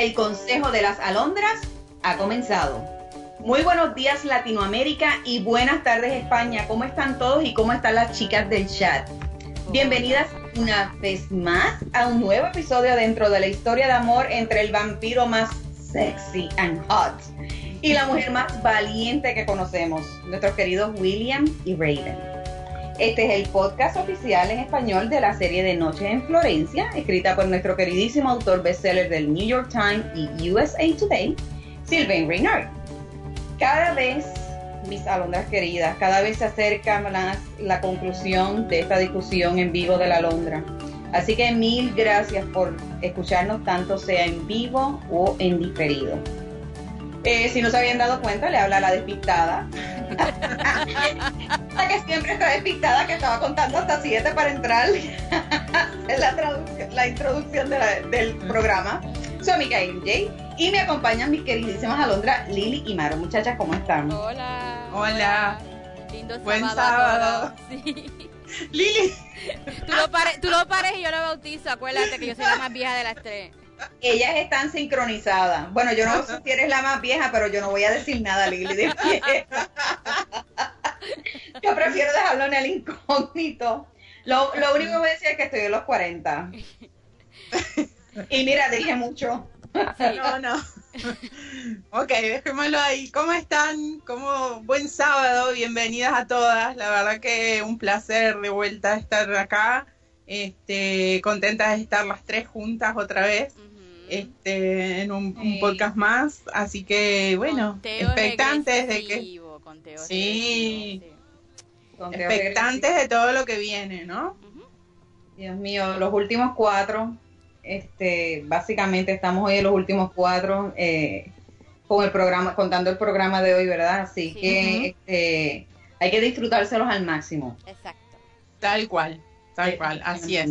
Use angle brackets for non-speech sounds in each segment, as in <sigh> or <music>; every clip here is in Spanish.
El Consejo de las Alondras ha comenzado. Muy buenos días Latinoamérica y buenas tardes España. ¿Cómo están todos y cómo están las chicas del chat? Bienvenidas una vez más a un nuevo episodio dentro de la historia de amor entre el vampiro más sexy and hot y la mujer más valiente que conocemos, nuestros queridos William y Raven. Este es el podcast oficial en español de la serie de Noches en Florencia, escrita por nuestro queridísimo autor bestseller del New York Times y USA Today, Sylvain Reynard. Cada vez, mis alondras queridas, cada vez se acerca más la conclusión de esta discusión en vivo de la alondra. Así que mil gracias por escucharnos tanto sea en vivo o en diferido. Eh, si no se habían dado cuenta, le habla la despistada. <laughs> que siempre está despistada, que estaba contando hasta siete para entrar. <laughs> es la, la introducción del programa. Soy amiga MJ y me acompañan mis queridísimas Alondra, Lili y Maro. Muchachas, ¿cómo están? Hola. Hola. Lindo Buen sábado. sábado. Sí. Lili. Tú lo, pares, tú lo pares y yo lo bautizo. Acuérdate que yo soy la más vieja de las tres. Ellas están sincronizadas. Bueno, yo no sé si eres la más vieja, pero yo no voy a decir nada, Lili. Yo prefiero dejarlo en el incógnito. Lo, lo único que voy a decir es que estoy en los 40. Y mira, dije mucho. No, no. ok, dejémoslo ahí. ¿Cómo están? ¿Cómo? Buen sábado, bienvenidas a todas. La verdad que un placer de vuelta estar acá. Este, contentas de estar las tres juntas otra vez. Este, en un, podcast más. Así que, bueno, Conteo expectantes de que. Sí. Expectantes de todo lo que viene, ¿no? Dios mío, los últimos cuatro, este, básicamente estamos hoy en los últimos cuatro eh, con el programa, contando el programa de hoy, ¿verdad? Así Sí. que este, hay que disfrutárselos al máximo. Exacto. Tal cual, tal cual, así es.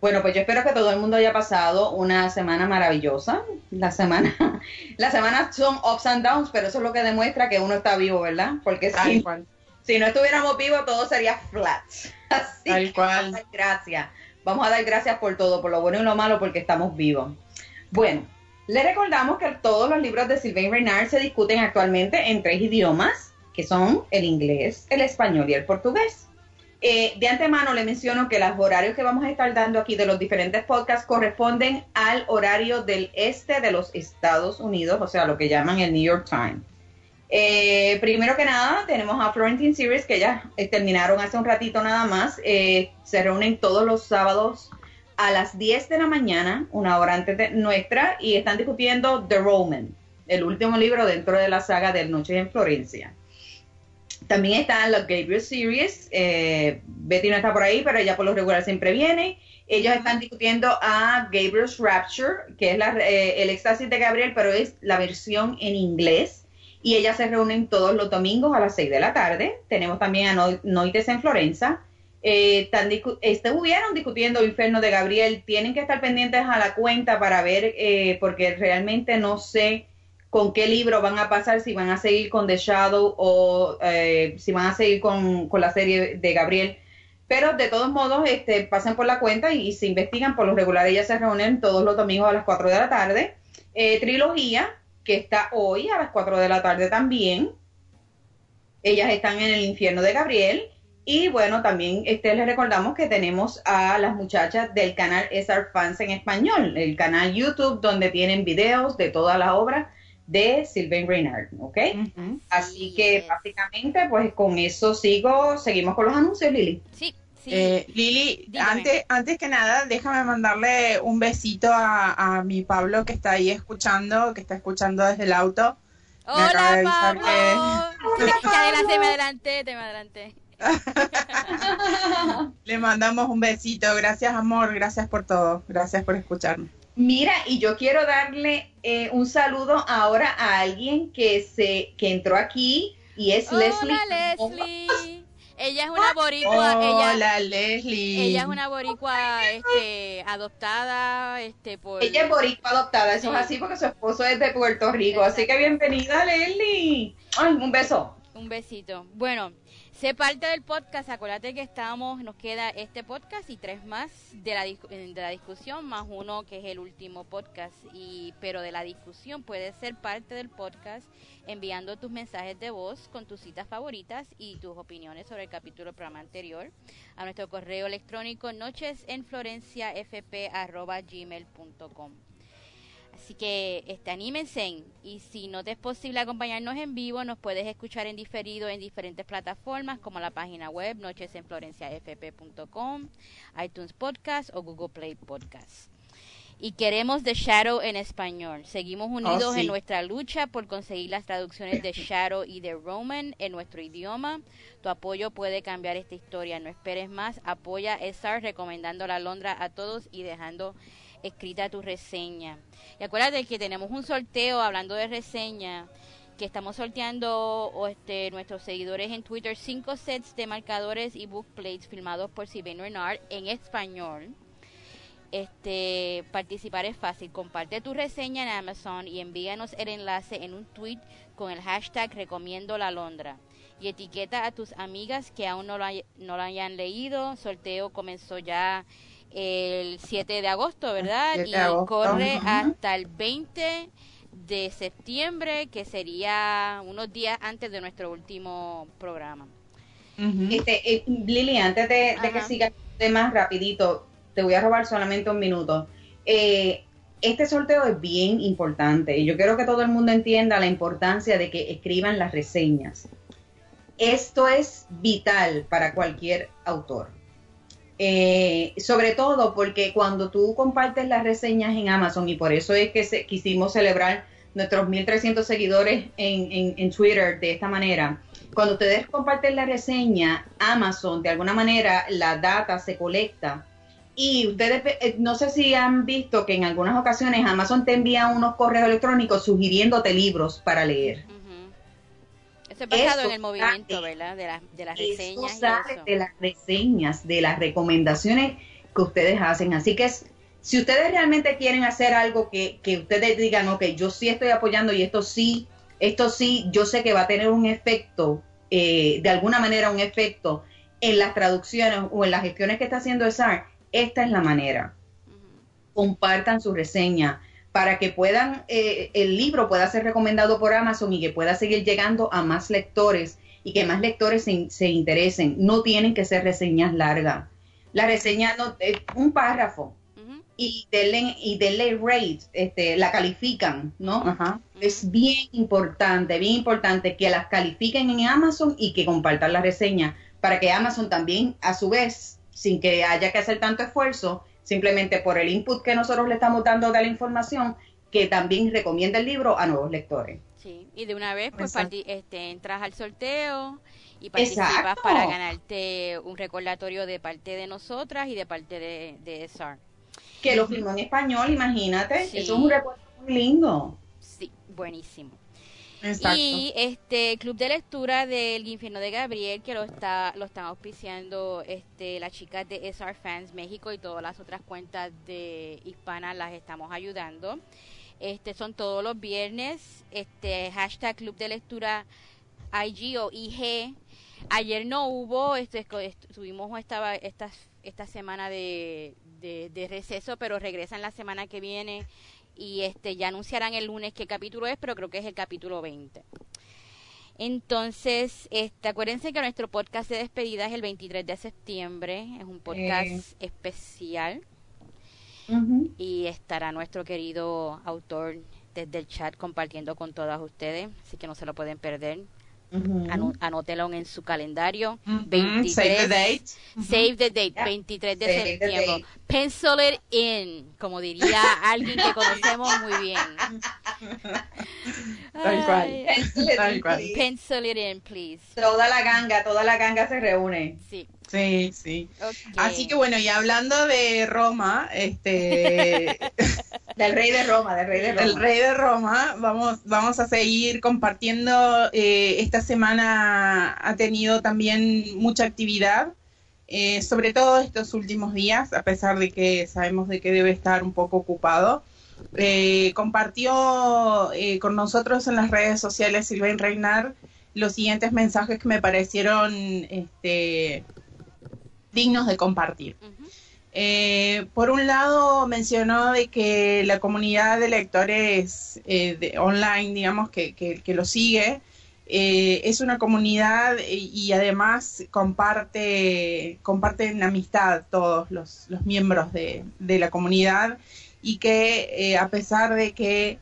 Bueno, pues yo espero que todo el mundo haya pasado una semana maravillosa. La semana, <laughs> las semanas son ups and downs, pero eso es lo que demuestra que uno está vivo, ¿verdad? Porque Tal si, cual. si no estuviéramos vivos, todo sería flat. <laughs> Así Tal que cual. Vamos a dar gracias. Vamos a dar gracias por todo, por lo bueno y lo malo, porque estamos vivos. Bueno, le recordamos que todos los libros de Sylvain Reynard se discuten actualmente en tres idiomas, que son el inglés, el español y el portugués. Eh, de antemano le menciono que los horarios que vamos a estar dando aquí de los diferentes podcasts corresponden al horario del este de los Estados Unidos, o sea, lo que llaman el New York Times. Eh, primero que nada, tenemos a Florentine Series, que ya eh, terminaron hace un ratito nada más. Eh, se reúnen todos los sábados a las 10 de la mañana, una hora antes de nuestra, y están discutiendo The Roman, el último libro dentro de la saga de Noches en Florencia. También están los Gabriel Series. eh, Betty no está por ahí, pero ella por lo regular siempre viene. Ellos están discutiendo a Gabriel's Rapture, que es la, eh, el éxtasis de Gabriel, pero es la versión en inglés. Y ellas se reúnen todos los domingos a las 6 de la tarde. Tenemos también a No- Noites en Florencia. Eh, discu- estuvieron discutiendo Inferno de Gabriel. Tienen que estar pendientes a la cuenta para ver, eh, porque realmente no sé con qué libro van a pasar, si van a seguir con The Shadow o eh, si van a seguir con, con la serie de Gabriel. Pero de todos modos, este, pasen por la cuenta y, se investigan. Por lo regular, ellas se reúnen todos los domingos a las 4 de la tarde. Eh, trilogía, que está hoy a las 4 de la tarde también. Ellas están en el infierno de Gabriel. Y bueno, también este, les recordamos que tenemos a las muchachas del canal SR Fans en español, el canal YouTube donde tienen videos de todas las obras de Sylvain Reynard, ¿ok? Así que básicamente, pues con eso sigo, seguimos con los anuncios, Lili. Sí, sí. Eh, Lili, Dígame. antes, antes que nada, déjame mandarle un besito a, a mi Pablo que está ahí escuchando, que está escuchando desde el auto. me acaba de Hola, Pablo. Te adelanté, me adelanté, te me adelanté. Le mandamos un besito. Gracias, amor. Gracias por todo. Gracias por escucharme. Mira, y yo quiero darle eh, un saludo ahora a alguien que se que entró aquí y es Hola, Leslie. Leslie. Ella es una boricua, Hola, ella, Leslie. ella es una boricua este, adoptada este, por... Ella es boricua adoptada, eso es así porque su esposo es de Puerto Rico. Así que bienvenida, Leslie. Ay, un beso. Un besito. Bueno, sé parte del podcast. Acuérdate que estamos, nos queda este podcast y tres más de la, dis- de la discusión, más uno que es el último podcast. Y pero de la discusión puedes ser parte del podcast enviando tus mensajes de voz con tus citas favoritas y tus opiniones sobre el capítulo del programa anterior a nuestro correo electrónico nochesenflorenciafp@gmail.com. Así que este, anímense y si no te es posible acompañarnos en vivo, nos puedes escuchar en diferido en diferentes plataformas como la página web nochesenflorenciafp.com, iTunes Podcast o Google Play Podcast. Y queremos The Shadow en español. Seguimos unidos sí. en nuestra lucha por conseguir las traducciones de Shadow y de Roman en nuestro idioma. Tu apoyo puede cambiar esta historia. No esperes más. Apoya a SR recomendando la Londra a todos y dejando escrita tu reseña. Y acuérdate que tenemos un sorteo hablando de reseña que estamos sorteando este, nuestros seguidores en Twitter cinco sets de marcadores y book plates filmados por Sylvain Renard en español. Este, participar es fácil. Comparte tu reseña en Amazon y envíanos el enlace en un tweet con el hashtag recomiendo la Londra. Y etiqueta a tus amigas que aún no lo, no lo hayan leído. Sorteo comenzó ya el 7 de agosto, ¿verdad? 7 Y de agosto, corre hasta el 20 de septiembre, que sería unos días antes de nuestro último programa. Este, eh, Lili, antes de, de que siga el tema rapidito, te voy a robar solamente un minuto. Eh, este sorteo es bien importante y yo quiero que todo el mundo entienda la importancia de que escriban las reseñas. Esto es vital para cualquier autor. Eh, sobre todo porque cuando tú compartes las reseñas en Amazon, y por eso es que se- quisimos celebrar nuestros 1300 seguidores en, en- en Twitter de esta manera, cuando ustedes comparten la reseña, Amazon de alguna manera la data se colecta y ustedes eh, no sé si han visto que en algunas ocasiones Amazon te envía unos correos electrónicos sugiriéndote libros para leer. Eso es basado Eso en el movimiento, sale- ¿verdad? De, las de las Eso reseñas y sale eso. de las reseñas, de las recomendaciones que ustedes hacen. Así que es- si ustedes realmente quieren hacer algo que, que ustedes digan, ok, yo sí estoy apoyando y esto sí, esto sí, yo sé que va a tener un efecto, eh, de alguna manera un efecto en las traducciones o en las gestiones que está haciendo SAR, esta es la manera. Compartan su reseña para que puedan, eh, el libro pueda ser recomendado por Amazon y que pueda seguir llegando a más lectores y que más lectores se, se interesen. No tienen que ser reseñas largas. La reseña no, es un párrafo y denle, y denle rate, este, la califican, ¿no? Ajá. Es bien importante, bien importante que las califiquen en Amazon y que compartan la reseña para que Amazon también, a su vez, sin que haya que hacer tanto esfuerzo, simplemente por el input que nosotros le estamos dando de la información, que también recomienda el libro a nuevos lectores. Sí, y de una vez pues este, entras al sorteo y participas Exacto. para ganarte un recordatorio de parte de nosotras y de parte de, de SAR. Que lo firmó en español, imagínate. Sí. Eso es un recuerdo muy lindo. Sí, buenísimo. Y este club de lectura del Infierno de Gabriel, que lo está lo están auspiciando este las chicas de SR Fans México y todas las otras cuentas de hispanas las estamos ayudando. Este son todos los viernes, este hashtag club de lectura IG o IG. Ayer no hubo, este, esco- est- tuvimos esta, esta, esta semana de, de, de receso, pero regresan la semana que viene y este ya anunciarán el lunes qué capítulo es, pero creo que es el capítulo 20. Entonces, este, acuérdense que nuestro podcast de despedida es el 23 de septiembre, es un podcast Eh. especial y estará nuestro querido autor desde el chat compartiendo con todas ustedes, así que no se lo pueden perder. Anótelo en su calendario. Ujú. 23, Save the date. Save the date, Ya. 23 de Save septiembre. Pencil it in, como diría <laughs> alguien que conocemos muy bien. Tal cual. Ay, Tal cual. Pencil it in, please. Toda la ganga, toda la ganga se reúne. Sí. Sí, sí. Así que bueno, y hablando de Roma, este <laughs> Del rey de Roma, del rey de Roma. El rey de Roma. Vamos, vamos a seguir compartiendo. Eh, esta semana ha tenido también mucha actividad, eh, sobre todo estos últimos días, a pesar de que sabemos de que debe estar un poco ocupado. Eh, compartió con nosotros en las redes sociales Silvain Reinar los siguientes mensajes que me parecieron este, dignos de compartir. Eh, por un lado, mencionó de que la comunidad de lectores eh, online, digamos, que, que, lo sigue, eh, es una comunidad y, además comparte, comparten amistad todos los, los miembros de, de, la comunidad y que a pesar de que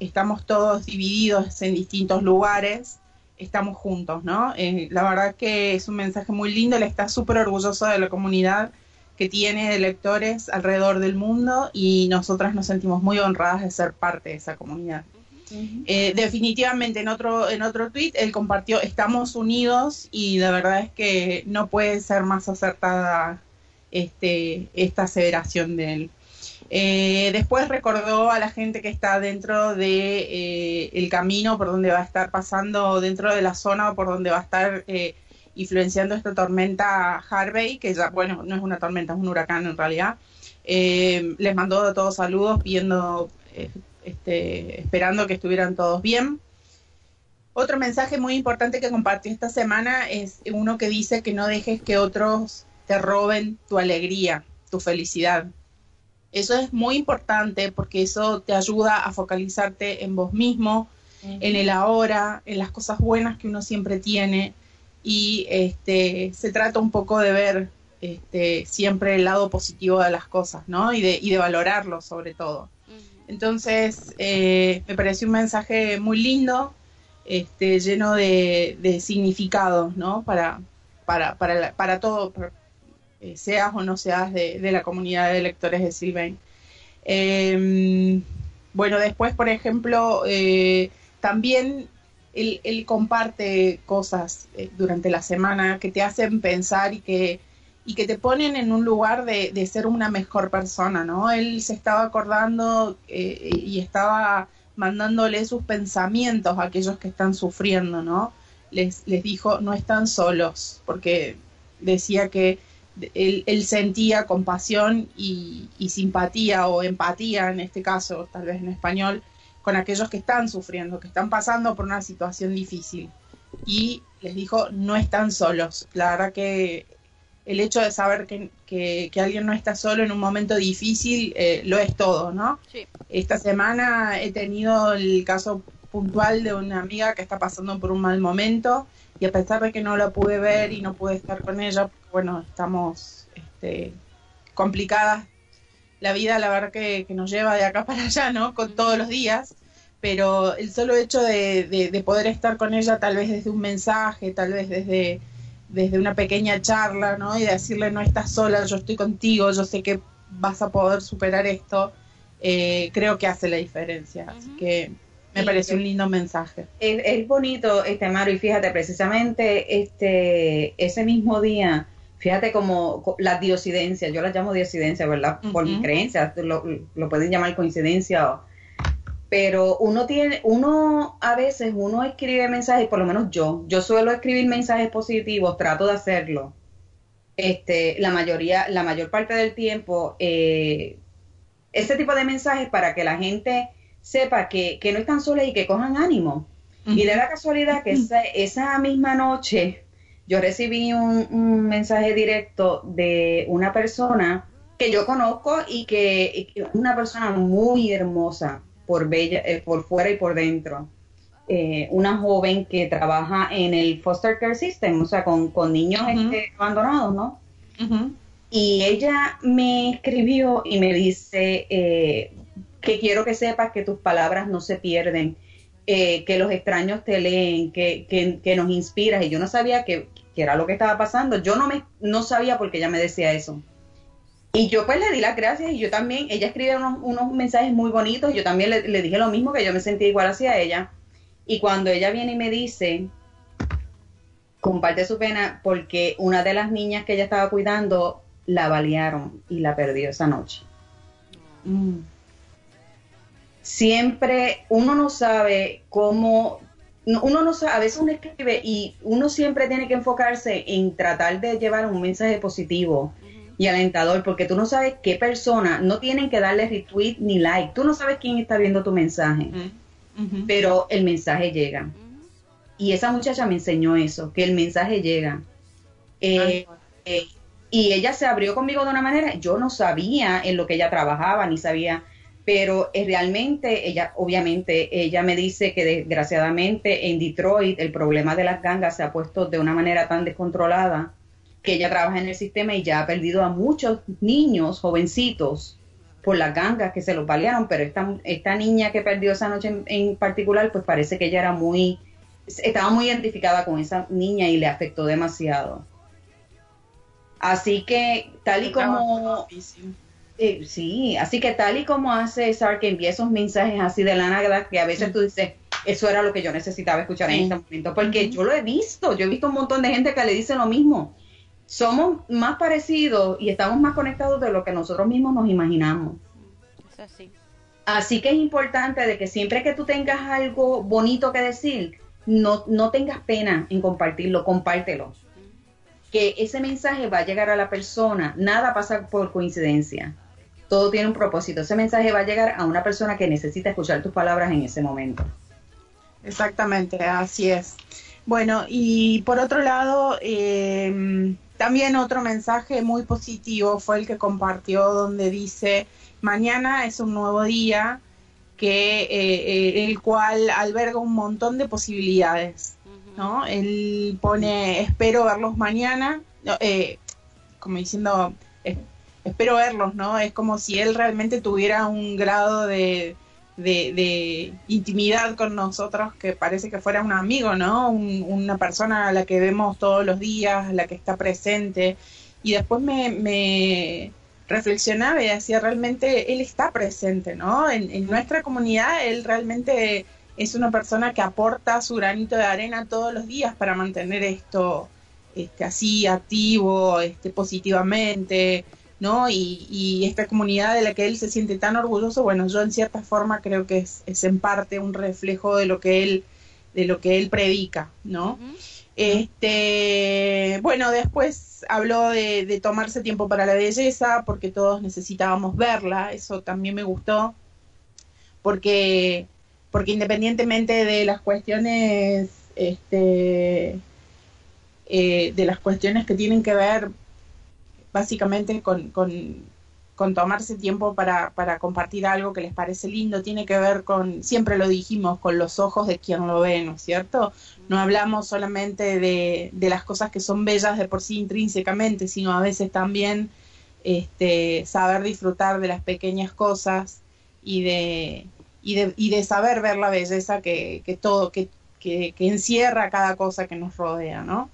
estamos todos divididos en distintos lugares, estamos juntos, ¿no? la verdad que es un mensaje muy lindo, él está súper orgulloso de la comunidad que tiene de lectores alrededor del mundo y nosotras nos sentimos muy honradas de ser parte de esa comunidad. Eh, definitivamente en otro en otro tweet él compartió estamos unidos y la verdad es que no puede ser más acertada este esta aseveración de él. Eh, después recordó a la gente que está dentro de eh, el camino por donde va a estar pasando dentro de la zona por donde va a estar influenciando esta tormenta Harvey, que ya, bueno, no es una tormenta, es un huracán en realidad. Les mandó a todos saludos pidiendo, este, esperando que estuvieran todos bien. Otro mensaje muy importante que compartí esta semana es uno que dice que no dejes que otros te roben tu alegría, tu felicidad. Eso es muy importante porque eso te ayuda a focalizarte en vos mismo, en el ahora, en las cosas buenas que uno siempre tiene, y este, se trata un poco de ver este, siempre el lado positivo de las cosas, ¿no? Y de, y de valorarlo sobre todo. Entonces, eh, me pareció un mensaje muy lindo, este, lleno de, significados, ¿no? Para, para, para, para todo, eh, seas o no seas de, de, la comunidad de lectores de Sylvain. Em, bueno, después, por ejemplo, eh, también él, comparte cosas eh, durante la semana que te hacen pensar y que, y que te ponen en un lugar de, ser una mejor persona, ¿no? Él se estaba acordando eh, y estaba mandándole sus pensamientos a aquellos que están sufriendo, ¿no? Les, les dijo, no están solos, porque decía que él, él sentía compasión y, y, simpatía o empatía, en este caso, tal vez en español, con aquellos que están sufriendo, que están pasando por una situación difícil. Y les dijo, no están solos. La verdad que el hecho de saber que, que, alguien no está solo en un momento difícil eh, lo es todo, ¿no? Esta semana he tenido el caso puntual de una amiga que está pasando por un mal momento y a pesar de que no la pude ver y no pude estar con ella, bueno, estamos este, complicadas la vida, la verdad que, nos lleva de acá para allá, ¿no? Con todos los días, pero el solo hecho de, de, poder estar con ella, tal vez desde un mensaje, tal vez desde, desde una pequeña charla, ¿no? Y decirle, no estás sola, yo estoy contigo, yo sé que vas a poder superar esto, eh, creo que hace la diferencia. Así que me parece un lindo mensaje. Es, es, bonito, este Mario, y fíjate, precisamente este ese mismo día Fíjate como las diosidencias, yo las llamo diosidencias, ¿verdad? Por mi creencia, lo, lo, pueden llamar coincidencia, pero uno tiene, uno a veces, uno escribe mensajes, por lo menos yo, yo suelo escribir mensajes positivos, trato de hacerlo. Este, la mayoría, la mayor parte del tiempo, eh, ese tipo de mensajes para que la gente sepa que, que no están solas y que cojan ánimo. Y de la casualidad que esa, esa misma noche yo recibí un, mensaje directo de una persona que yo conozco y que es una persona muy hermosa por bella, eh, por fuera y por dentro. Eh, una joven que trabaja en el foster care system, o sea, con, niños este, abandonados, ¿no? Y ella me escribió y me dice eh, que quiero que sepas que tus palabras no se pierden, que los extraños te leen, que, que, que, nos inspiras. Y yo no sabía que, que era lo que estaba pasando. Yo no me no sabía por qué ella me decía eso. Y yo pues le di las gracias y yo también, ella escribe unos, mensajes muy bonitos, yo también le, dije lo mismo, que yo me sentía igual hacia ella. Y cuando ella viene y me dice, comparte su pena porque una de las niñas que ella estaba cuidando la balearon y la perdió esa noche. Mm. siempre uno no sabe cómo, uno no sabe, a veces uno escribe y uno siempre tiene que enfocarse en tratar de llevar un mensaje positivo y alentador, porque tú no sabes qué persona, no tienen que darle retweet ni like, tú no sabes quién está viendo tu mensaje, pero el mensaje llega. Y esa muchacha me enseñó eso, que el mensaje llega. Eh, eh, y ella se abrió conmigo de una manera, yo no sabía en lo que ella trabajaba, ni sabía, pero es realmente, ella, obviamente, ella me dice que desgraciadamente en Detroit el problema de las gangas se ha puesto de una manera tan descontrolada que ella trabaja en el sistema y ya ha perdido a muchos niños, jovencitos, por las gangas que se los balearon, pero esta, esta niña que perdió esa noche en, en particular, pues parece que ella era muy, estaba muy identificada con esa niña y le afectó demasiado. Así que tal y como... Eh, sí, así que tal y como hace Sar que envía esos mensajes así de la nada, que a veces tú dices, eso era lo que yo necesitaba escuchar en este momento, porque yo lo he visto, yo he visto un montón de gente que le dice lo mismo. Somos más parecidos y estamos más conectados de lo que nosotros mismos nos imaginamos. así. Así que es importante de que siempre que tú tengas algo bonito que decir, no, no tengas pena en compartirlo, compártelo que ese mensaje va a llegar a la persona, nada pasa por coincidencia, todo tiene un propósito, ese mensaje va a llegar a una persona que necesita escuchar tus palabras en ese momento. Exactamente, así es. Bueno, y por otro lado, eh, también otro mensaje muy positivo fue el que compartió donde dice, mañana es un nuevo día, que eh, eh, el cual alberga un montón de posibilidades. ¿no? Él pone, espero verlos mañana, eh, como diciendo, espero verlos, ¿no? Es como si él realmente tuviera un grado de, de, intimidad con nosotros que parece que fuera un amigo, ¿no? una persona a la que vemos todos los días, a la que está presente. Y después me, reflexionaba y decía, realmente él está presente, ¿no? En, en nuestra comunidad él realmente es una persona que aporta su granito de arena todos los días para mantener esto este, así activo, este, positivamente, ¿no? Y, esta comunidad de la que él se siente tan orgulloso, bueno, yo en cierta forma creo que es, en parte un reflejo de lo que él, de lo que él predica, ¿no? Este, bueno, después habló de, de tomarse tiempo para la belleza, porque todos necesitábamos verla, eso también me gustó, porque porque independientemente de las cuestiones, este, eh, de las cuestiones que tienen que ver básicamente con, con, tomarse tiempo para, para, compartir algo que les parece lindo, tiene que ver con, siempre lo dijimos, con los ojos de quien lo ve, ¿no es cierto? No hablamos solamente de, de las cosas que son bellas de por sí intrínsecamente, sino a veces también este, saber disfrutar de las pequeñas cosas y de, y de, y de saber ver la belleza que, todo, que, que, encierra cada cosa que nos rodea, ¿no?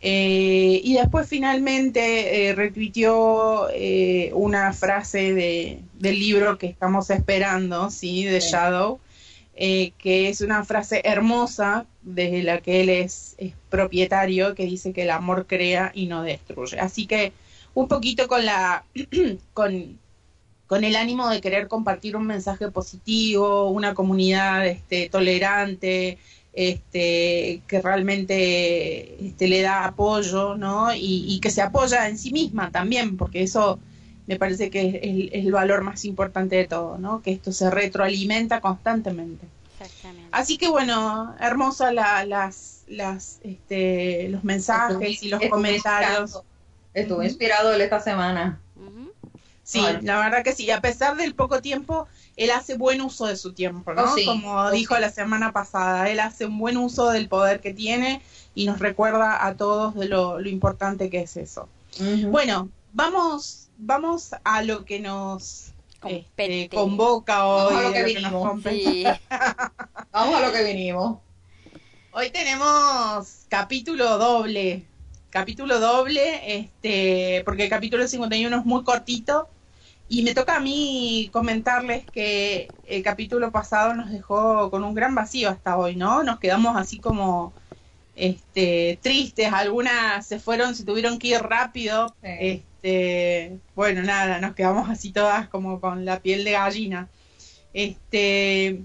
Eh, y después finalmente eh, retuiteó eh, una frase de, del libro que estamos esperando, ¿sí? De Shadow, eh, que es una frase hermosa de la que él es, es, propietario, que dice que el amor crea y no destruye. Así que un poquito con la... <clears throat> con con el ánimo de querer compartir un mensaje positivo, una comunidad este, tolerante, este, que realmente este, le da apoyo, ¿no? Y, que se apoya en sí misma también, porque eso me parece que es el, valor más importante de todo, ¿no? Que esto se retroalimenta constantemente. Así que bueno, hermosa las, las, este, los mensajes y los comentarios. Estuvo inspirado esta semana. Sí, la verdad que sí. A pesar del poco tiempo, él hace buen uso de su tiempo, ¿no? Oh, Como oh, dijo la semana pasada, él hace un buen uso del poder que tiene y nos recuerda a todos de lo, importante que es eso. Bueno, vamos, vamos a lo que nos este, convoca hoy. Vamos a lo que, vinimos. <laughs> vamos a lo que vinimos. Hoy tenemos capítulo doble capítulo doble, este, porque el capítulo 51 es muy cortito. Y me toca a mí comentarles que el capítulo pasado nos dejó con un gran vacío hasta hoy, ¿no? Nos quedamos así como este, tristes, algunas se fueron, se tuvieron que ir rápido. Este, bueno, nada, nos quedamos así todas como con la piel de gallina. Este,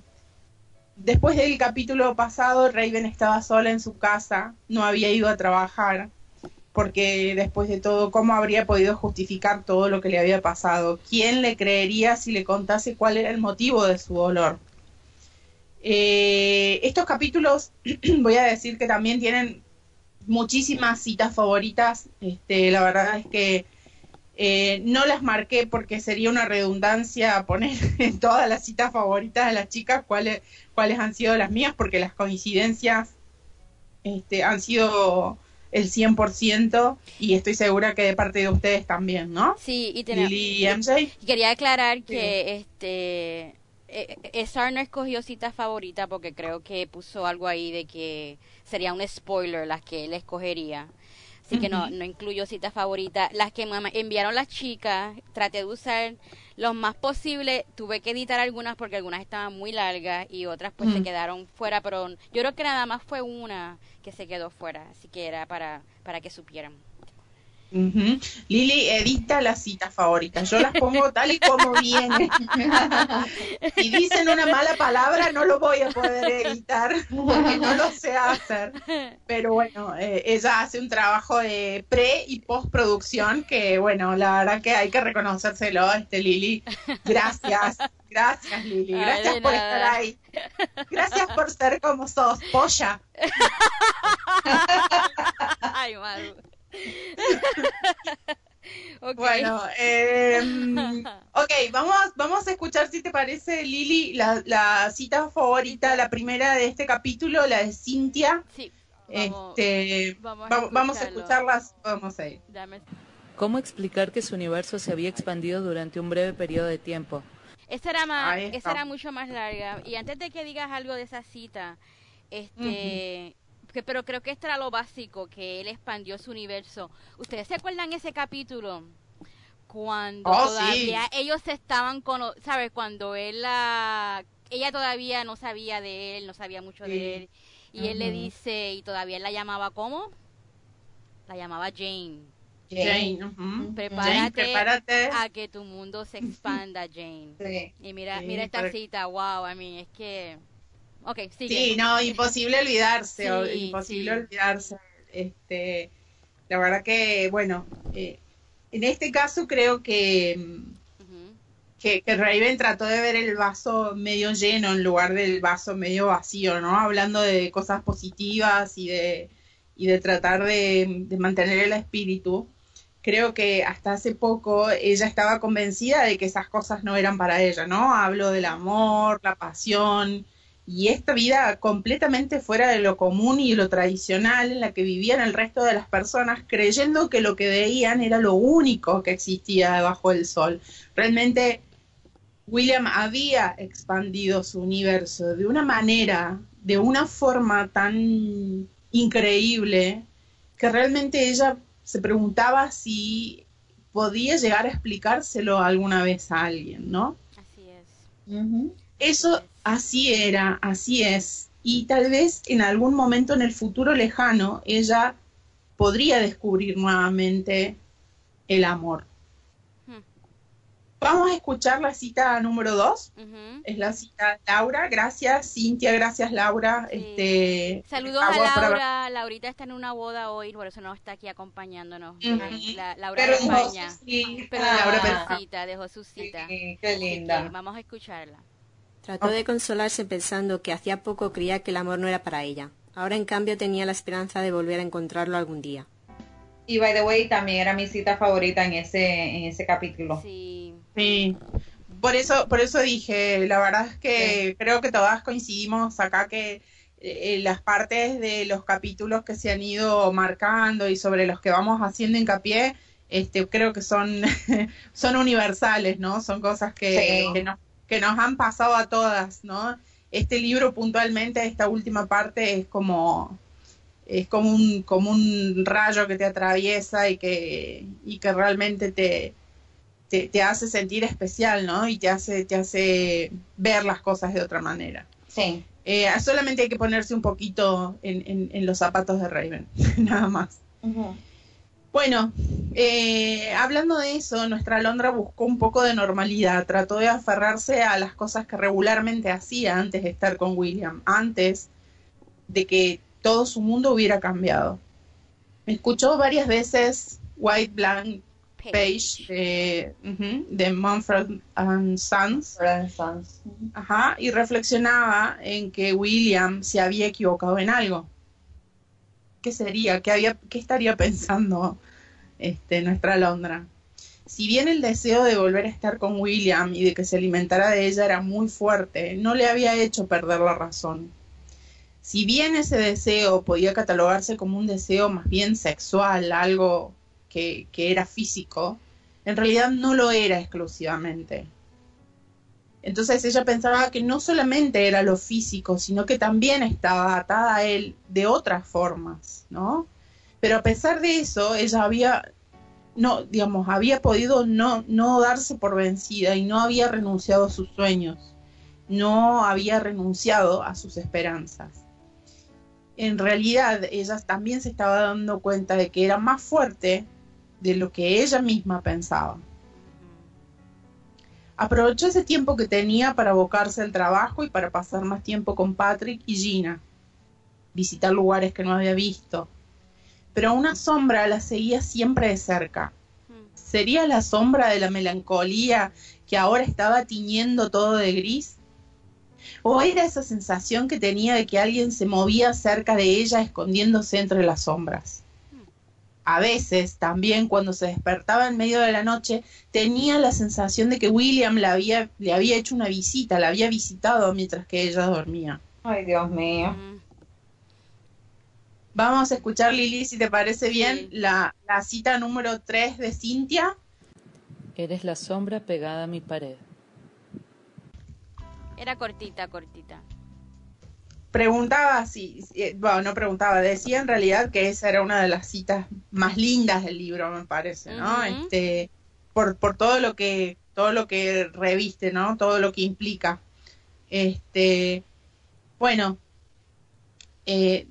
después del capítulo pasado, Raven estaba sola en su casa, no había ido a trabajar, porque después de todo, ¿cómo habría podido justificar todo lo que le había pasado? ¿Quién le creería si le contase cuál era el motivo de su dolor? Eh, estos capítulos, <clears throat> voy a decir que también tienen muchísimas citas favoritas. Este, la verdad es que eh, no las marqué porque sería una redundancia poner <laughs> en todas las citas favoritas de las chicas cuáles, cuáles han sido las mías, porque las coincidencias este, han sido el 100% y estoy segura que de parte de ustedes también, ¿no? Sí, y, tenemos, Lili y MJ. quería aclarar que este eh, eh, Sar no escogió cita favorita porque creo que puso algo ahí de que sería un spoiler las que él escogería. Así que no, no incluyó cita favorita. Las que me enviaron las chicas, traté de usar lo más posible. Tuve que editar algunas porque algunas estaban muy largas y otras pues se quedaron fuera. Pero yo creo que nada más fue una que se quedó fuera. Así que era para, para que supieran. Lili edita las citas favoritas. Yo las pongo tal y como vienen. si dicen una mala palabra, no lo voy a poder editar porque no lo sé hacer. Pero bueno, eh, ella hace un trabajo de pre y postproducción que, bueno, la verdad que hay que reconocérselo, este Lili. Gracias. Gracias, Lili. Gracias por estar ahí. Gracias por ser como sos, polla. Ay, Maru. <laughs> Ok. Bueno, eh, <laughs> ok, vamos, vamos a escuchar si te parece, Lili, la, la cita favorita, la primera de este capítulo, la de Cintia. Sí. Vamos, este, vamos va- a vamos a escucharlas, vamos a ir. dame- ¿Cómo explicar que su universo se había expandido durante un breve periodo de tiempo? Esta era más, esta era mucho más larga. Y antes de que digas algo de esa cita, este, que- pero creo que esto era lo básico, que él expandió su universo. ¿Ustedes se acuerdan ese capítulo? Cuando Oh, todavía ellos estaban con, ¿sabes? Cuando él la, ella todavía no sabía de él, no sabía mucho Sí. de él. Y él le dice, y todavía él la llamaba ¿cómo? La llamaba Jane. Jane. Prepárate, Jane, prepárate. a que tu mundo se expanda, Jane. Sí. Y mira, Sí, mira esta pero- cita, wow, a mí es que... Ok, sigue. Sí, no, imposible olvidarse, Sí, o- imposible sí. olvidarse. Este, la verdad que, bueno, eh, en este caso creo que, que, que Raven trató de ver el vaso medio lleno en lugar del vaso medio vacío, ¿no? Hablando de cosas positivas y de, y de tratar de, de mantener el espíritu. Creo que hasta hace poco ella estaba convencida de que esas cosas no eran para ella, ¿no? Hablo del amor, la pasión y esta vida completamente fuera de lo común y lo tradicional en la que vivían el resto de las personas, creyendo que lo que veían era lo único que existía debajo del sol. Realmente William había expandido su universo de una manera, de una forma tan increíble, que realmente ella se preguntaba si podía llegar a explicárselo alguna vez a alguien, ¿no? Así es. Eso así era, así es. Y tal vez en algún momento en el futuro lejano ella podría descubrir nuevamente el amor. Hmm. Vamos a escuchar la cita número dos. Es la cita Laura. Gracias, Cintia. Gracias, Laura. Sí. Este, Saludos a. Laura. Laurita está en una boda hoy, por eso no está aquí acompañándonos. La, Laura Pero de dejó España. su cita. Pero Ah, dejó su cita. Sí, qué que linda. vamos a escucharla. Trató de consolarse pensando que hacía poco creía que el amor no era para ella. Ahora en cambio tenía la esperanza de volver a encontrarlo algún día. Y by the way, también era mi cita favorita en ese, en ese capítulo. Sí. Sí. Por eso, por eso dije, la verdad es que creo que todas coincidimos acá que eh, las partes de los capítulos que se han ido marcando y sobre los que vamos haciendo hincapié, este, creo que son, <laughs> son universales, ¿no? Son cosas que, Sí. que, nos, que nos han pasado a todas, ¿no? Este libro puntualmente, esta última parte es como es como un, como un rayo que te atraviesa y que, y que realmente te, te, te hace sentir especial, ¿no? Y te hace, te hace ver las cosas de otra manera. Sí. Eh, solamente hay que ponerse un poquito en, en, en los zapatos de Raven, <laughs> nada más. Bueno, eh, hablando de eso, nuestra Alondra buscó un poco de normalidad, trató de aferrarse a las cosas que regularmente hacía antes de estar con William, antes de que todo su mundo hubiera cambiado. Escuchó varias veces White Blank Page de, de Mumford and Sons Ajá, y reflexionaba en que William se había equivocado en algo. ¿Qué sería? ¿Qué, estaría <laughs> pensando este, nuestra Londra? Si bien el deseo de volver a estar con William y de que se alimentara de ella era muy fuerte, no le había hecho perder la razón. Si bien ese deseo podía catalogarse como un deseo más bien sexual, algo que era físico, en realidad no lo era exclusivamente. Entonces ella pensaba que no solamente era lo físico, sino que también estaba atada a él de otras formas, ¿no? Pero a pesar de eso, ella había, no, digamos, había podido no, no darse por vencida y no había renunciado a sus sueños, no había renunciado a sus esperanzas. En realidad, ella también se estaba dando cuenta de que era más fuerte de lo que ella misma pensaba. Aprovechó ese tiempo que tenía para abocarse al trabajo y para pasar más tiempo con Patrick y Gina, visitar lugares que no había visto. Pero una sombra la seguía siempre de cerca. ¿Sería la sombra de la melancolía que ahora estaba tiñendo todo de gris? ¿O era esa sensación que tenía de que alguien se movía cerca de ella escondiéndose entre las sombras? A veces también cuando se despertaba en medio de la noche tenía la sensación de que William le había, le había hecho una visita, la había visitado mientras que ella dormía. Ay, Dios mío. Vamos a escuchar, Lili, si te parece bien, Sí. la, la cita número 3 de Cintia. Eres la sombra pegada a mi pared. Era cortita, cortita. Preguntaba si, eh, bueno, no preguntaba, decía en realidad que esa era una de las citas más lindas del libro, me parece, ¿no? Este, por, por todo lo que, todo lo que reviste, ¿no? Todo lo que implica. Este, bueno, eh,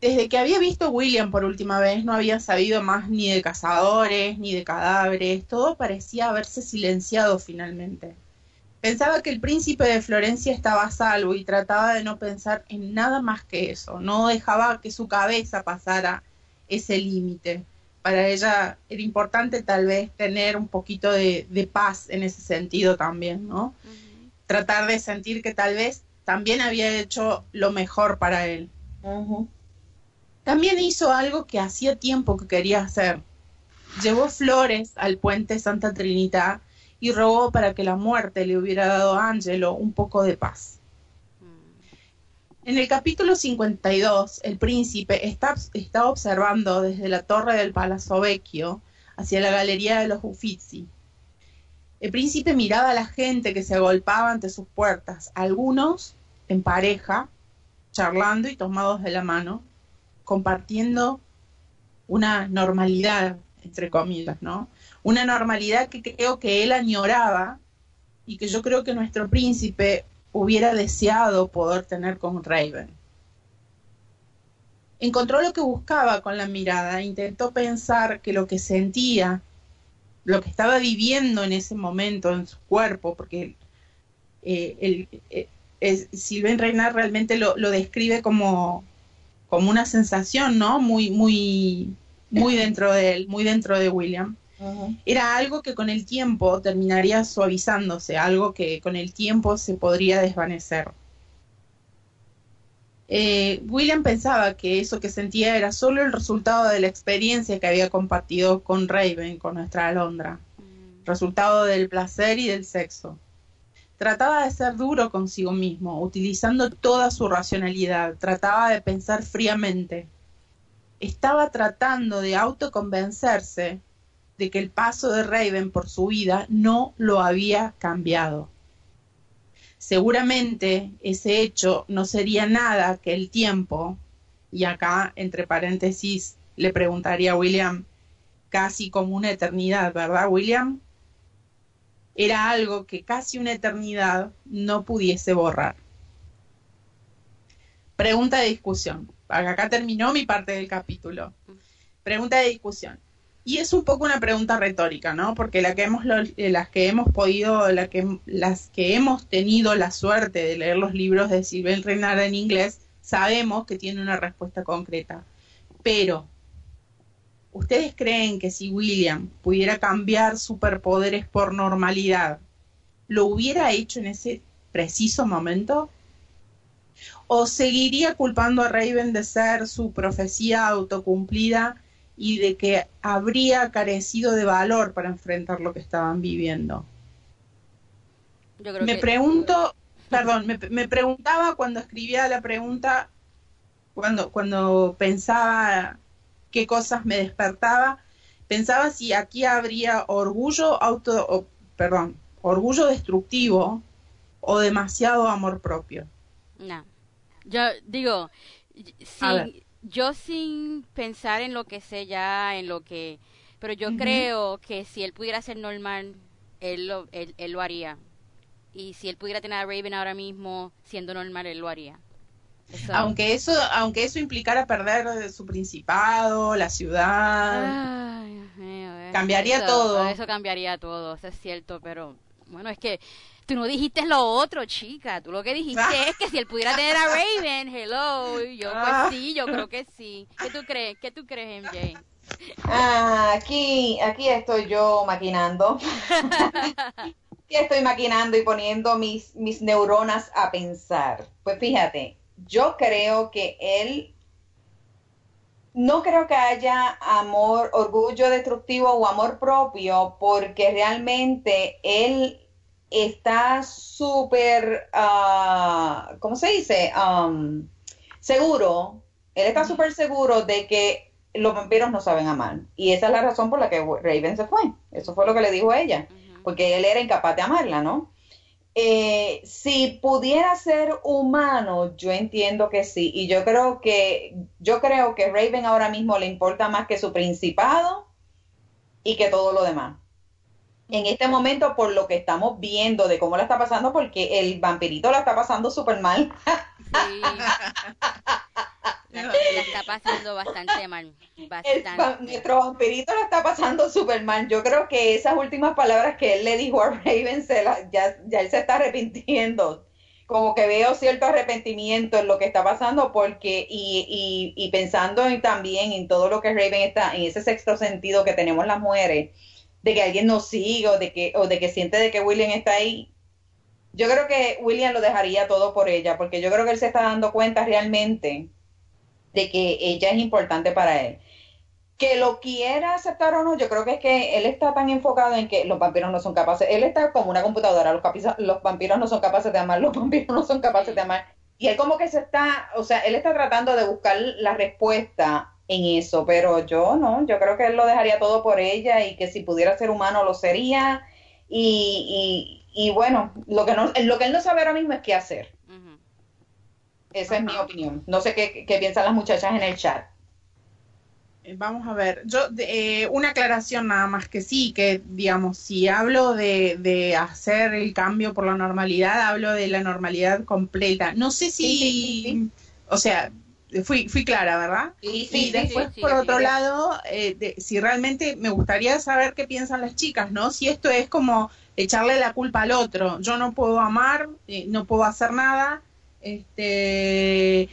desde que había visto William por última vez, no había sabido más ni de cazadores, ni de cadáveres, todo parecía haberse silenciado finalmente. Pensaba que el príncipe de Florencia estaba a salvo y trataba de no pensar en nada más que eso, no dejaba que su cabeza pasara ese límite. Para ella era importante tal vez tener un poquito de, de paz en ese sentido también, ¿no? Tratar de sentir que tal vez también había hecho lo mejor para él. También hizo algo que hacía tiempo que quería hacer. Llevó flores al puente Santa Trinidad y rogó para que la muerte le hubiera dado a Angelo un poco de paz. En el capítulo 52, el príncipe está, está observando desde la torre del Palazzo Vecchio hacia la galería de los Uffizi. El príncipe miraba a la gente que se agolpaba ante sus puertas, algunos en pareja, charlando y tomados de la mano, compartiendo una normalidad, entre comillas, ¿no? Una normalidad que creo que él añoraba y que yo creo que nuestro príncipe hubiera deseado poder tener con Raven. Encontró lo que buscaba con la mirada, intentó pensar que lo que sentía, lo que estaba viviendo en ese momento en su cuerpo, porque eh, el, eh, es, Reynard realmente lo, lo describe como, como una sensación, ¿no? Muy, muy, muy dentro de él, muy dentro de William Era algo que con el tiempo terminaría suavizándose, algo que con el tiempo se podría desvanecer. Eh, William pensaba que eso que sentía era solo el resultado de la experiencia que había compartido con Raven, con nuestra Alondra, mm, resultado del placer y del sexo. Trataba de ser duro consigo mismo, utilizando toda su racionalidad, trataba de pensar fríamente. Estaba tratando de autoconvencerse de que el paso de Raven por su vida no lo había cambiado. Seguramente ese hecho no sería nada que el tiempo, y acá entre paréntesis le preguntaría a William, casi como una eternidad, ¿verdad William? Era algo que casi una eternidad no pudiese borrar. Pregunta de discusión. Acá terminó mi parte del capítulo. Pregunta de discusión. Y es un poco una pregunta retórica, ¿no? Porque la que hemos, eh, las que hemos podido, las que hemos tenido la suerte de leer los libros de Sylvain Renard en inglés, sabemos que tiene una respuesta concreta. Pero, ¿ustedes creen que si William pudiera cambiar superpoderes por normalidad, lo hubiera hecho en ese preciso momento? ¿O seguiría culpando a Raven de ser su profecía autocumplida y de que habría carecido de valor para enfrentar lo que estaban viviendo? me pregunto, perdón, me, preguntaba cuando escribía la pregunta, cuando, cuando pensaba qué cosas me despertaba, pensaba si aquí habría orgullo auto, perdón, orgullo destructivo o demasiado amor propio. No. Yo digo, sin, yo sin pensar en lo que sé ya, en lo que... Pero yo creo que si él pudiera ser normal, él lo, él, él lo haría. Y si él pudiera tener a Raven ahora mismo siendo normal, él lo haría. Aunque eso, aunque eso implicara perder su principado, la ciudad, cambiaría todo. Eso cambiaría todo, eso es cierto, pero bueno, es que tú no dijiste lo otro, chica. Tú lo que dijiste es que si él pudiera tener a Raven, hello. Yo, pues ah. sí, yo creo que sí. ¿Qué tú crees? ¿Qué tú crees, MJ? Ah, aquí, aquí estoy yo maquinando. <laughs> aquí estoy maquinando y poniendo mis, mis neuronas a pensar. Pues fíjate, yo creo que él no creo que haya amor, orgullo destructivo o amor propio, porque realmente él está súper, uh, ¿cómo se dice? Um, seguro, él está súper seguro de que los vampiros no saben amar. Y esa es la razón por la que Raven se fue. Eso fue lo que le dijo a ella, porque él era incapaz de amarla, ¿no? Eh, si pudiera ser humano, yo entiendo que sí. Y yo creo que, yo creo que Raven ahora mismo le importa más que su principado y que todo lo demás en este momento por lo que estamos viendo de cómo la está pasando, porque el vampirito la está pasando súper mal. Sí. La, está pasando bastante mal. Bastante. nuestro vampirito la está pasando súper mal. Yo creo que esas últimas palabras que él le dijo a Raven, se ya, ya él se está arrepintiendo. Como que veo cierto arrepentimiento en lo que está pasando, porque, y, y, y pensando también en todo lo que Raven está, en ese sexto sentido que tenemos las mujeres de que alguien nos siga o de que, o de que siente de que William está ahí. Yo creo que William lo dejaría todo por ella, porque yo creo que él se está dando cuenta realmente de que ella es importante para él. Que lo quiera aceptar o no, yo creo que es que él está tan enfocado en que los vampiros no son capaces, él está como una computadora, los, los vampiros no son capaces de amar, los <laughs> vampiros no son capaces de amar. Y él como que se está, o sea, él está tratando de buscar la respuesta en eso, pero yo no, yo creo que él lo dejaría todo por ella y que si pudiera ser humano lo sería y, y, bueno, lo que, no, lo que él no sabe ahora mismo es qué hacer. Esa es mi opinión. No sé qué, qué, piensan las muchachas en el chat. Eh, vamos a ver, yo eh, una aclaración nada más que sí, que digamos, si hablo de, de, hacer el cambio por la normalidad, hablo de la normalidad completa. No sé si, o sea, fui, fui clara, ¿verdad? Sí, sí, después, por otro lado, eh, si realmente me gustaría saber qué piensan las chicas, ¿no? Si esto es como echarle la culpa al otro. Yo no puedo amar, eh, no puedo hacer nada. Este,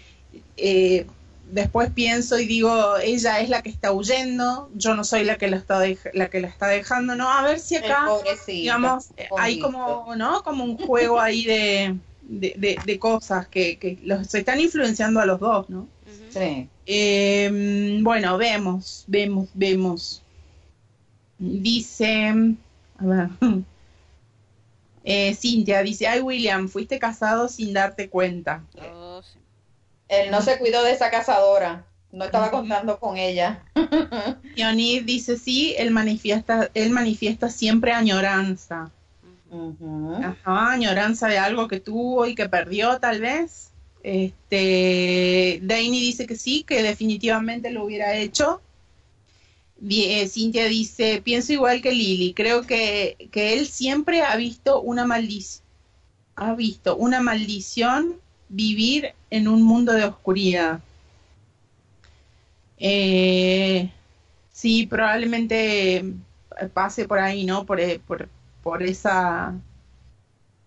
eh, después pienso y digo, ella es la que está huyendo, yo no soy la que la está, la que la está dejando, ¿no? A ver si acá, digamos, hay como, ¿no? Como un juego ahí de de, de, cosas que, que, los están influenciando a los dos, ¿no? Sí. Eh, bueno, vemos, vemos, vemos. Dice, a ver, <laughs> eh, Cintia dice, ay William, fuiste casado sin darte cuenta. Oh, Él no se cuidó de esa cazadora, no estaba contando con ella. <laughs> Yoni dice, sí, él manifiesta, él manifiesta siempre añoranza. Ajá, añoranza de algo que tuvo y que perdió tal vez. Este, Daini dice que sí, que definitivamente lo hubiera hecho. Eh, Cintia dice, pienso igual que Lili, creo que, que él siempre ha visto una maldición, ha visto una maldición vivir en un mundo de oscuridad. Eh, sí, probablemente pase por ahí, ¿no? Por, eh, por, por esa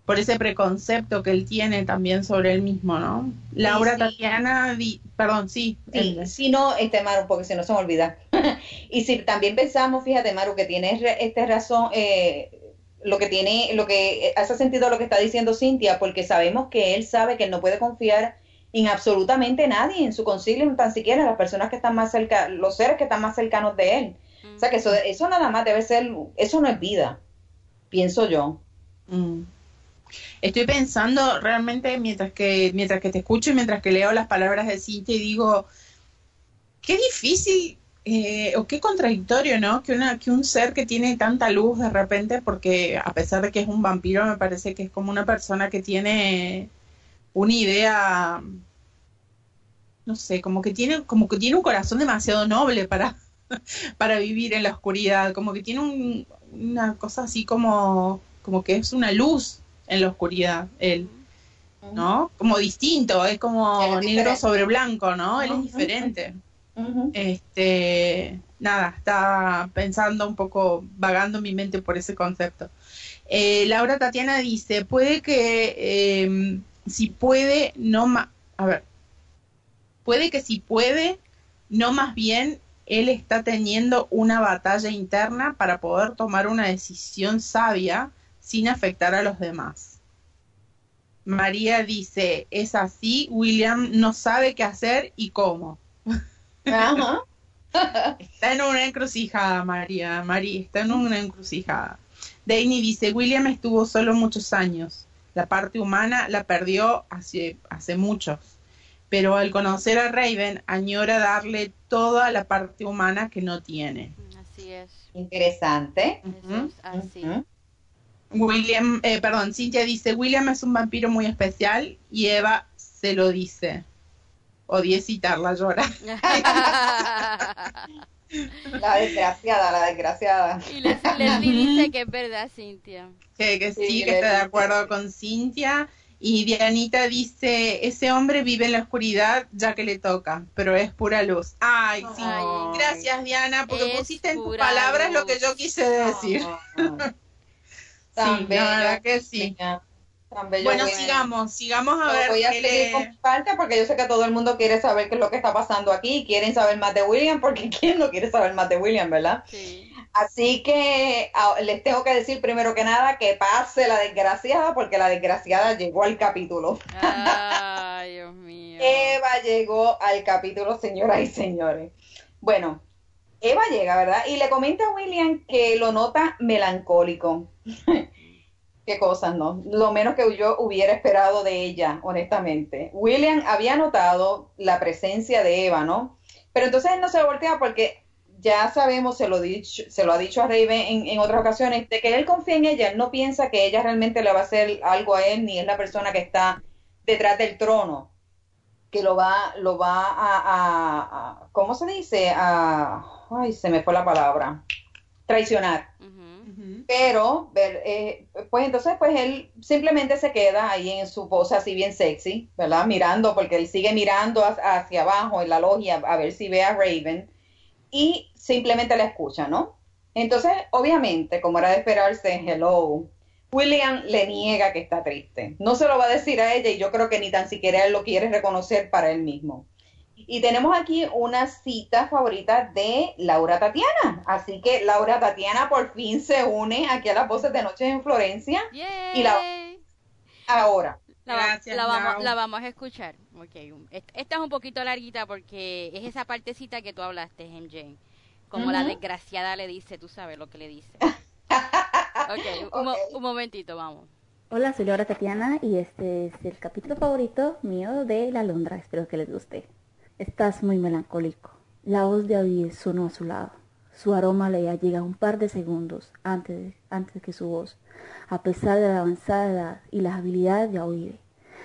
por ese preconcepto que él tiene también sobre él mismo, ¿no? Laura Tatiana, perdón, sí. Sí, sí, no, este Maru, porque si no se me olvida. <laughs> y si también pensamos, fíjate Maru, que tienes esta razón, eh, lo que tiene, lo que hace sentido lo que está diciendo Cintia, porque sabemos que él sabe que él no puede confiar en absolutamente nadie, en su concilio, tan siquiera las personas que están más cerca, los seres que están más cercanos de él. O sea que eso, eso nada más debe ser, eso no es vida, pienso yo. Mm. Estoy pensando realmente mientras que, mientras que te escucho y mientras que leo las palabras de Cintia y digo, qué difícil eh, o qué contradictorio, ¿no? Que, una, que un ser que tiene tanta luz de repente, porque a pesar de que es un vampiro, me parece que es como una persona que tiene una idea, no sé, como que tiene, como que tiene un corazón demasiado noble para, <laughs> para vivir en la oscuridad, como que tiene una cosa así como, como que es una luz en la oscuridad, él. ¿No? Como distinto, es como negro sobre blanco, ¿no? Él es diferente. Este, nada, está pensando un poco, vagando mi mente por ese concepto. Eh, Laura Tatiana dice, puede que em, si puede, no más, a ver, puede que si puede, no más bien él está teniendo una batalla interna para poder tomar una decisión sabia sin afectar a los demás. María dice, es así, William no sabe qué hacer y cómo. <laughs> está en una encrucijada, María. María está en una encrucijada. Danny dice, William estuvo solo muchos años. La parte humana la perdió hace, hace muchos. Pero al conocer a Raven, añora darle toda la parte humana que no tiene. Así es. Interesante. así. William, eh, perdón, Cintia dice, William es un vampiro muy especial y Eva se lo dice. Odié citarla, llora. <laughs> <laughs> la desgraciada, la desgraciada. Y Leslie, dice que es verdad, Cintia. Que, sí, que está de acuerdo con Cintia. Y Dianita dice, ese hombre vive en la oscuridad ya que le toca, pero es pura luz. Ay, sí. Gracias, Diana, porque pusiste en tus palabras lo que yo quise decir. <laughs> sí, la verdad que sí. bueno, sigamos, sigamos a ver. Voy a seguir con falta porque yo sé que todo el mundo quiere saber qué es lo que está pasando aquí. Quieren saber más de William porque <laughs> ¿quién no quiere saber más de William, verdad? Sí. Así que les tengo que decir primero que nada que pase la desgraciada porque la desgraciada llegó al capítulo. Ay, <laughs> Dios mío. Eva llegó al capítulo, señoras y señores. Bueno, Eva llega, ¿verdad? Y le comenta a William que lo nota melancólico. <laughs> Qué cosas, ¿no? Lo menos que yo hubiera esperado de ella, honestamente. William había notado la presencia de Eva, ¿no? Pero entonces él no se voltea porque ya sabemos, se lo, dicho, se lo ha dicho a Raven en, en, otras ocasiones, de que él confía en ella, él no piensa que ella realmente le va a hacer algo a él, ni es la persona que está detrás del trono, que lo va, lo va a, a ¿cómo se dice? A, ay, se me fue la palabra, traicionar. Pero, eh, pues entonces, pues él simplemente se queda ahí en su pose así bien sexy, ¿verdad? Mirando, porque él sigue mirando hacia abajo en la logia a ver si ve a Raven y simplemente la escucha, ¿no? Entonces, obviamente, como era de esperarse, hello, William le niega que está triste. No se lo va a decir a ella y yo creo que ni tan siquiera él lo quiere reconocer para él mismo. Y tenemos aquí una cita favorita de Laura Tatiana. Así que Laura Tatiana por fin se une aquí a las voces de Noches en Florencia. Y la ahora. La, la, vamos, la, vamos, a escuchar. Okay. Esta es un poquito larguita porque es esa partecita que tú hablaste, MJ. Como la desgraciada le dice, tú sabes lo que le dice. <laughs> ok, un, un momentito, vamos. Hola, soy Laura Tatiana y este es el capítulo favorito mío de La Londra. Espero que les guste. Estás muy melancólico. La voz de Abiel sonó a su lado. Su aroma le llega un par de segundos antes, antes que su voz. A pesar de la avanzada edad y las habilidades de Abiel,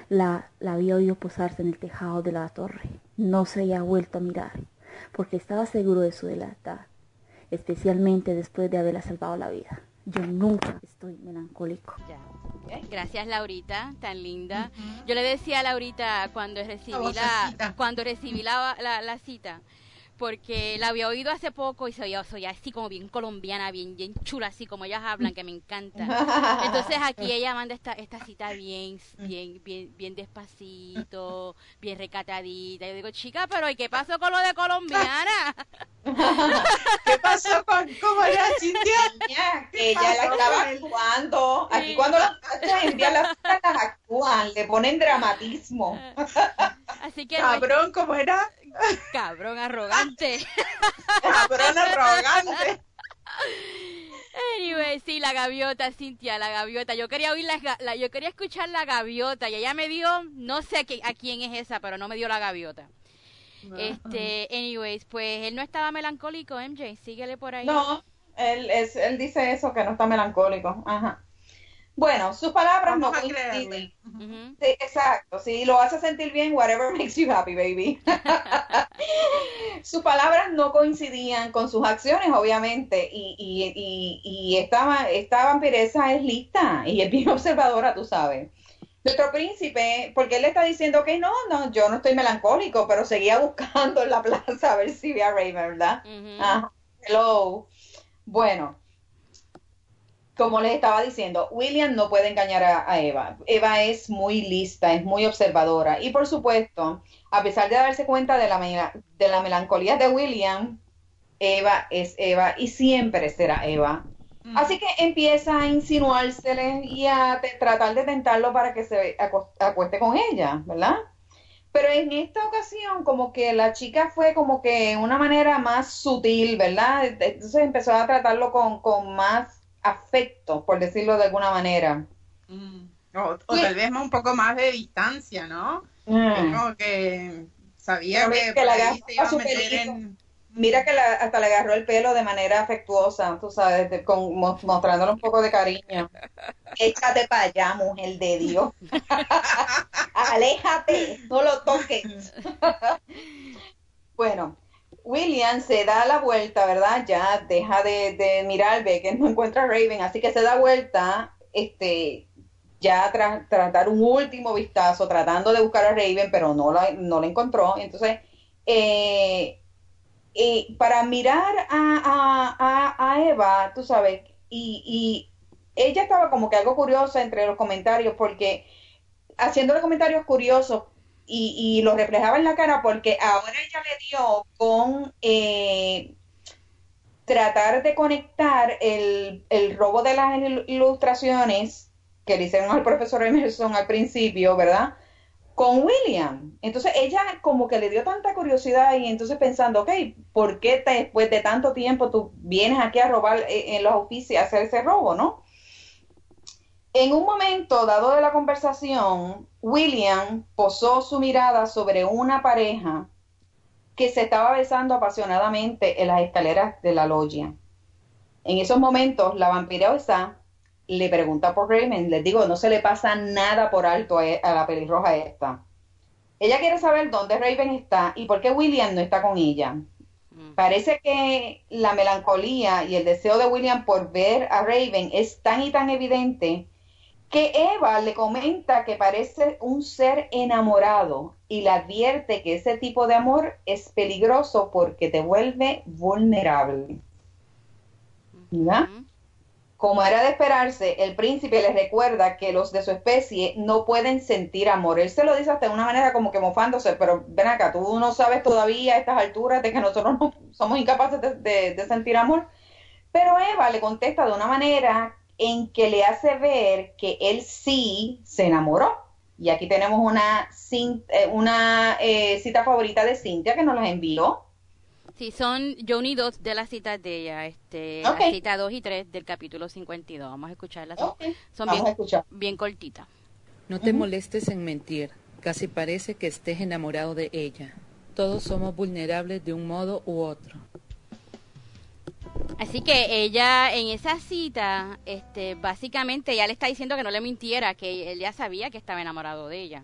la, la había oído posarse en el tejado de la torre. No se había vuelto a mirar, porque estaba seguro de su lealtad, especialmente después de haberla salvado la vida. Yo nunca estoy melancólico. Gracias Laurita, tan linda. Yo le decía a Laurita cuando recibí la, cuando recibí la, la, cita, porque la había oído hace poco y se oía, así como bien colombiana, bien, bien chula, así como ellas hablan, que me encanta. <laughs> Entonces aquí ella manda esta, esta cita bien, bien, bien, bien despacito, bien recatadita. Yo digo, chica, pero ¿y qué pasó con lo de colombiana? <laughs> ¿Qué pasó con cómo era Cintia? Ella la estaba actuando. Aquí cuando las envían las las actúan, le ponen dramatismo. <laughs> Así que cabrón, ¿cómo era? Cabrón arrogante. cabrón arrogante. Anyway, sí, la gaviota, Cintia, la gaviota. Yo quería oír la, yo quería escuchar la gaviota y ella me dio, no sé a, a quién es esa, pero no me dio la gaviota. Este, anyways, pues él no estaba melancólico, MJ, síguele por ahí. No, él, es, él dice eso, que no está melancólico. Ajá. Bueno, sus palabras no coinciden. sí, exacto, si lo hace sentir bien, whatever makes you happy, baby. <laughs> sus palabras no coincidían con sus acciones, obviamente, y, y, y, y esta, esta vampiresa es lista y es bien <laughs> observadora, tú sabes. Nuestro príncipe, porque él le está diciendo que no, no, yo no estoy melancólico, pero seguía buscando en la plaza a ver si veía a Raven, ¿verdad? hello. Bueno, como les estaba diciendo, William no puede engañar a, Eva. Eva es muy lista, es muy observadora. Y por supuesto, a pesar de darse cuenta de la, de la melancolía de William, Eva es Eva y siempre será Eva. Mm. Así que empieza a insinuársele y a tratar de tentarlo para que se acueste con ella, ¿verdad? Pero en esta ocasión, como que la chica fue como que una manera más sutil, ¿verdad? Entonces empezó a tratarlo con, con más afecto, por decirlo de alguna manera. Mm. O, tal vez un poco más de distancia, ¿no? Mm. Como que sabía que, la se iba a meter en Mira que hasta le agarró el pelo de manera afectuosa, tú sabes, con, mostrándole un poco de cariño. <laughs> Échate para allá, mujer de Dios. <laughs> Aléjate, no lo toques. <laughs> bueno, William se da la vuelta, ¿verdad? Ya deja de, mirar, ve que no encuentra a Raven, así que se da vuelta, este, ya tras, dar un último vistazo, tratando de buscar a Raven, pero no la, no encontró. Entonces, eh, y para mirar a, Eva, tú sabes, y, ella estaba como que algo curiosa entre los comentarios, porque haciéndole comentarios curiosos y, y lo reflejaba en la cara, porque ahora ella le dio con eh, tratar de conectar el, el robo de las ilustraciones que le hicieron al profesor Emerson al principio, ¿verdad? con William. Entonces ella como que le dio tanta curiosidad y entonces pensando, ok, ¿por qué después de tanto tiempo tú vienes aquí a robar eh, en los oficios, a hacer ese robo, no? En un momento dado de la conversación, William posó su mirada sobre una pareja que se estaba besando apasionadamente en las escaleras de la logia. En esos momentos, la vampira está le pregunta por Raymond, les digo, no se le pasa nada por alto a, la pelirroja esta. Ella quiere saber dónde Raven está y por qué William no está con ella. Mm. Parece que la melancolía y el deseo de William por ver a Raven es tan y tan evidente que Eva le comenta que parece un ser enamorado y le advierte que ese tipo de amor es peligroso porque te vuelve vulnerable. ¿Verdad? Como era de esperarse, el príncipe les recuerda que los de su especie no pueden sentir amor. Él se lo dice hasta de una manera como que mofándose, pero ven acá, tú no sabes todavía a estas alturas de que nosotros no somos incapaces de, sentir amor. Pero Eva le contesta de una manera en que le hace ver que él sí se enamoró. Y aquí tenemos una, eh, una eh, cita favorita de Cintia que nos la envió Sí, son, yo uní dos de las citas de ella, este, la cita 2 y 3 del capítulo 52. Vamos a escucharlas. Son bien, bien cortitas. No te molestes en mentir. Casi parece que estés enamorado de ella. Todos somos vulnerables de un modo u otro. Así que ella en esa cita, este, básicamente ya le está diciendo que no le mintiera, que él ya sabía que estaba enamorado de ella.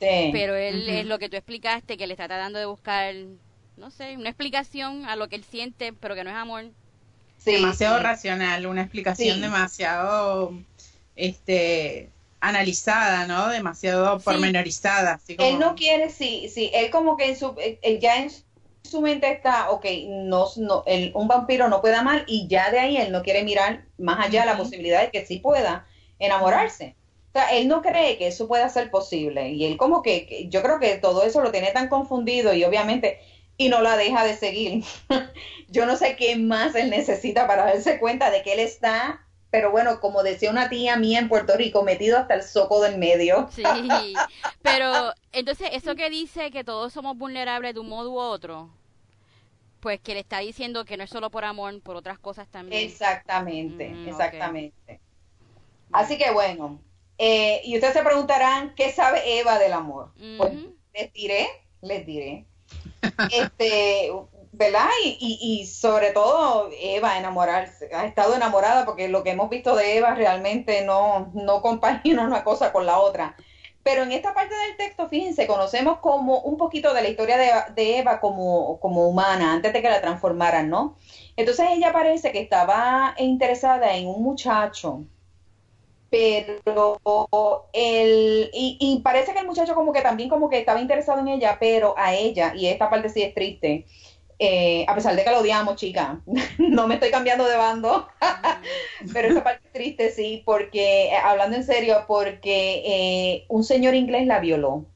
Sí. Pero él es lo que tú explicaste, que le está tratando de buscar no sé, una explicación a lo que él siente, pero que no es amor. demasiado racional, una explicación demasiado este analizada, ¿no? Demasiado pormenorizada. Él no quiere, sí, sí, él como que en su, ya en, su mente está, ok, no, no, el, un vampiro no puede amar y ya de ahí él no quiere mirar más allá la posibilidad de que sí pueda enamorarse. O sea, él no cree que eso pueda ser posible y él como que, yo creo que todo eso lo tiene tan confundido y obviamente y no la deja de seguir. <laughs> yo no sé qué más él necesita para darse cuenta de que él está pero bueno, como decía una tía mía en Puerto Rico, metido hasta el soco del medio. Sí, pero entonces eso que dice que todos somos vulnerables de un modo u otro, pues que le está diciendo que no es solo por amor, por otras cosas también. Exactamente, mm, exactamente. Así que bueno, eh, y ustedes se preguntarán, ¿qué sabe Eva del amor? Pues les diré, les diré. <laughs> Este, ¿verdad? Y, y, sobre todo Eva enamorarse, ha estado enamorada porque lo que hemos visto de Eva realmente no, no compagina una cosa con la otra. Pero en esta parte del texto, fíjense, conocemos como un poquito de la historia de, Eva como, como humana, antes de que la transformaran, ¿no? Entonces ella parece que estaba interesada en un muchacho, pero el, y, y, parece que el muchacho como que también como que estaba interesado en ella, pero a ella, y esta parte sí es triste, eh, a pesar de que lo odiamos, chica, <laughs> no me estoy cambiando de bando, <laughs> pero esa parte triste sí, porque, eh, hablando en serio, porque eh, un señor inglés la violó.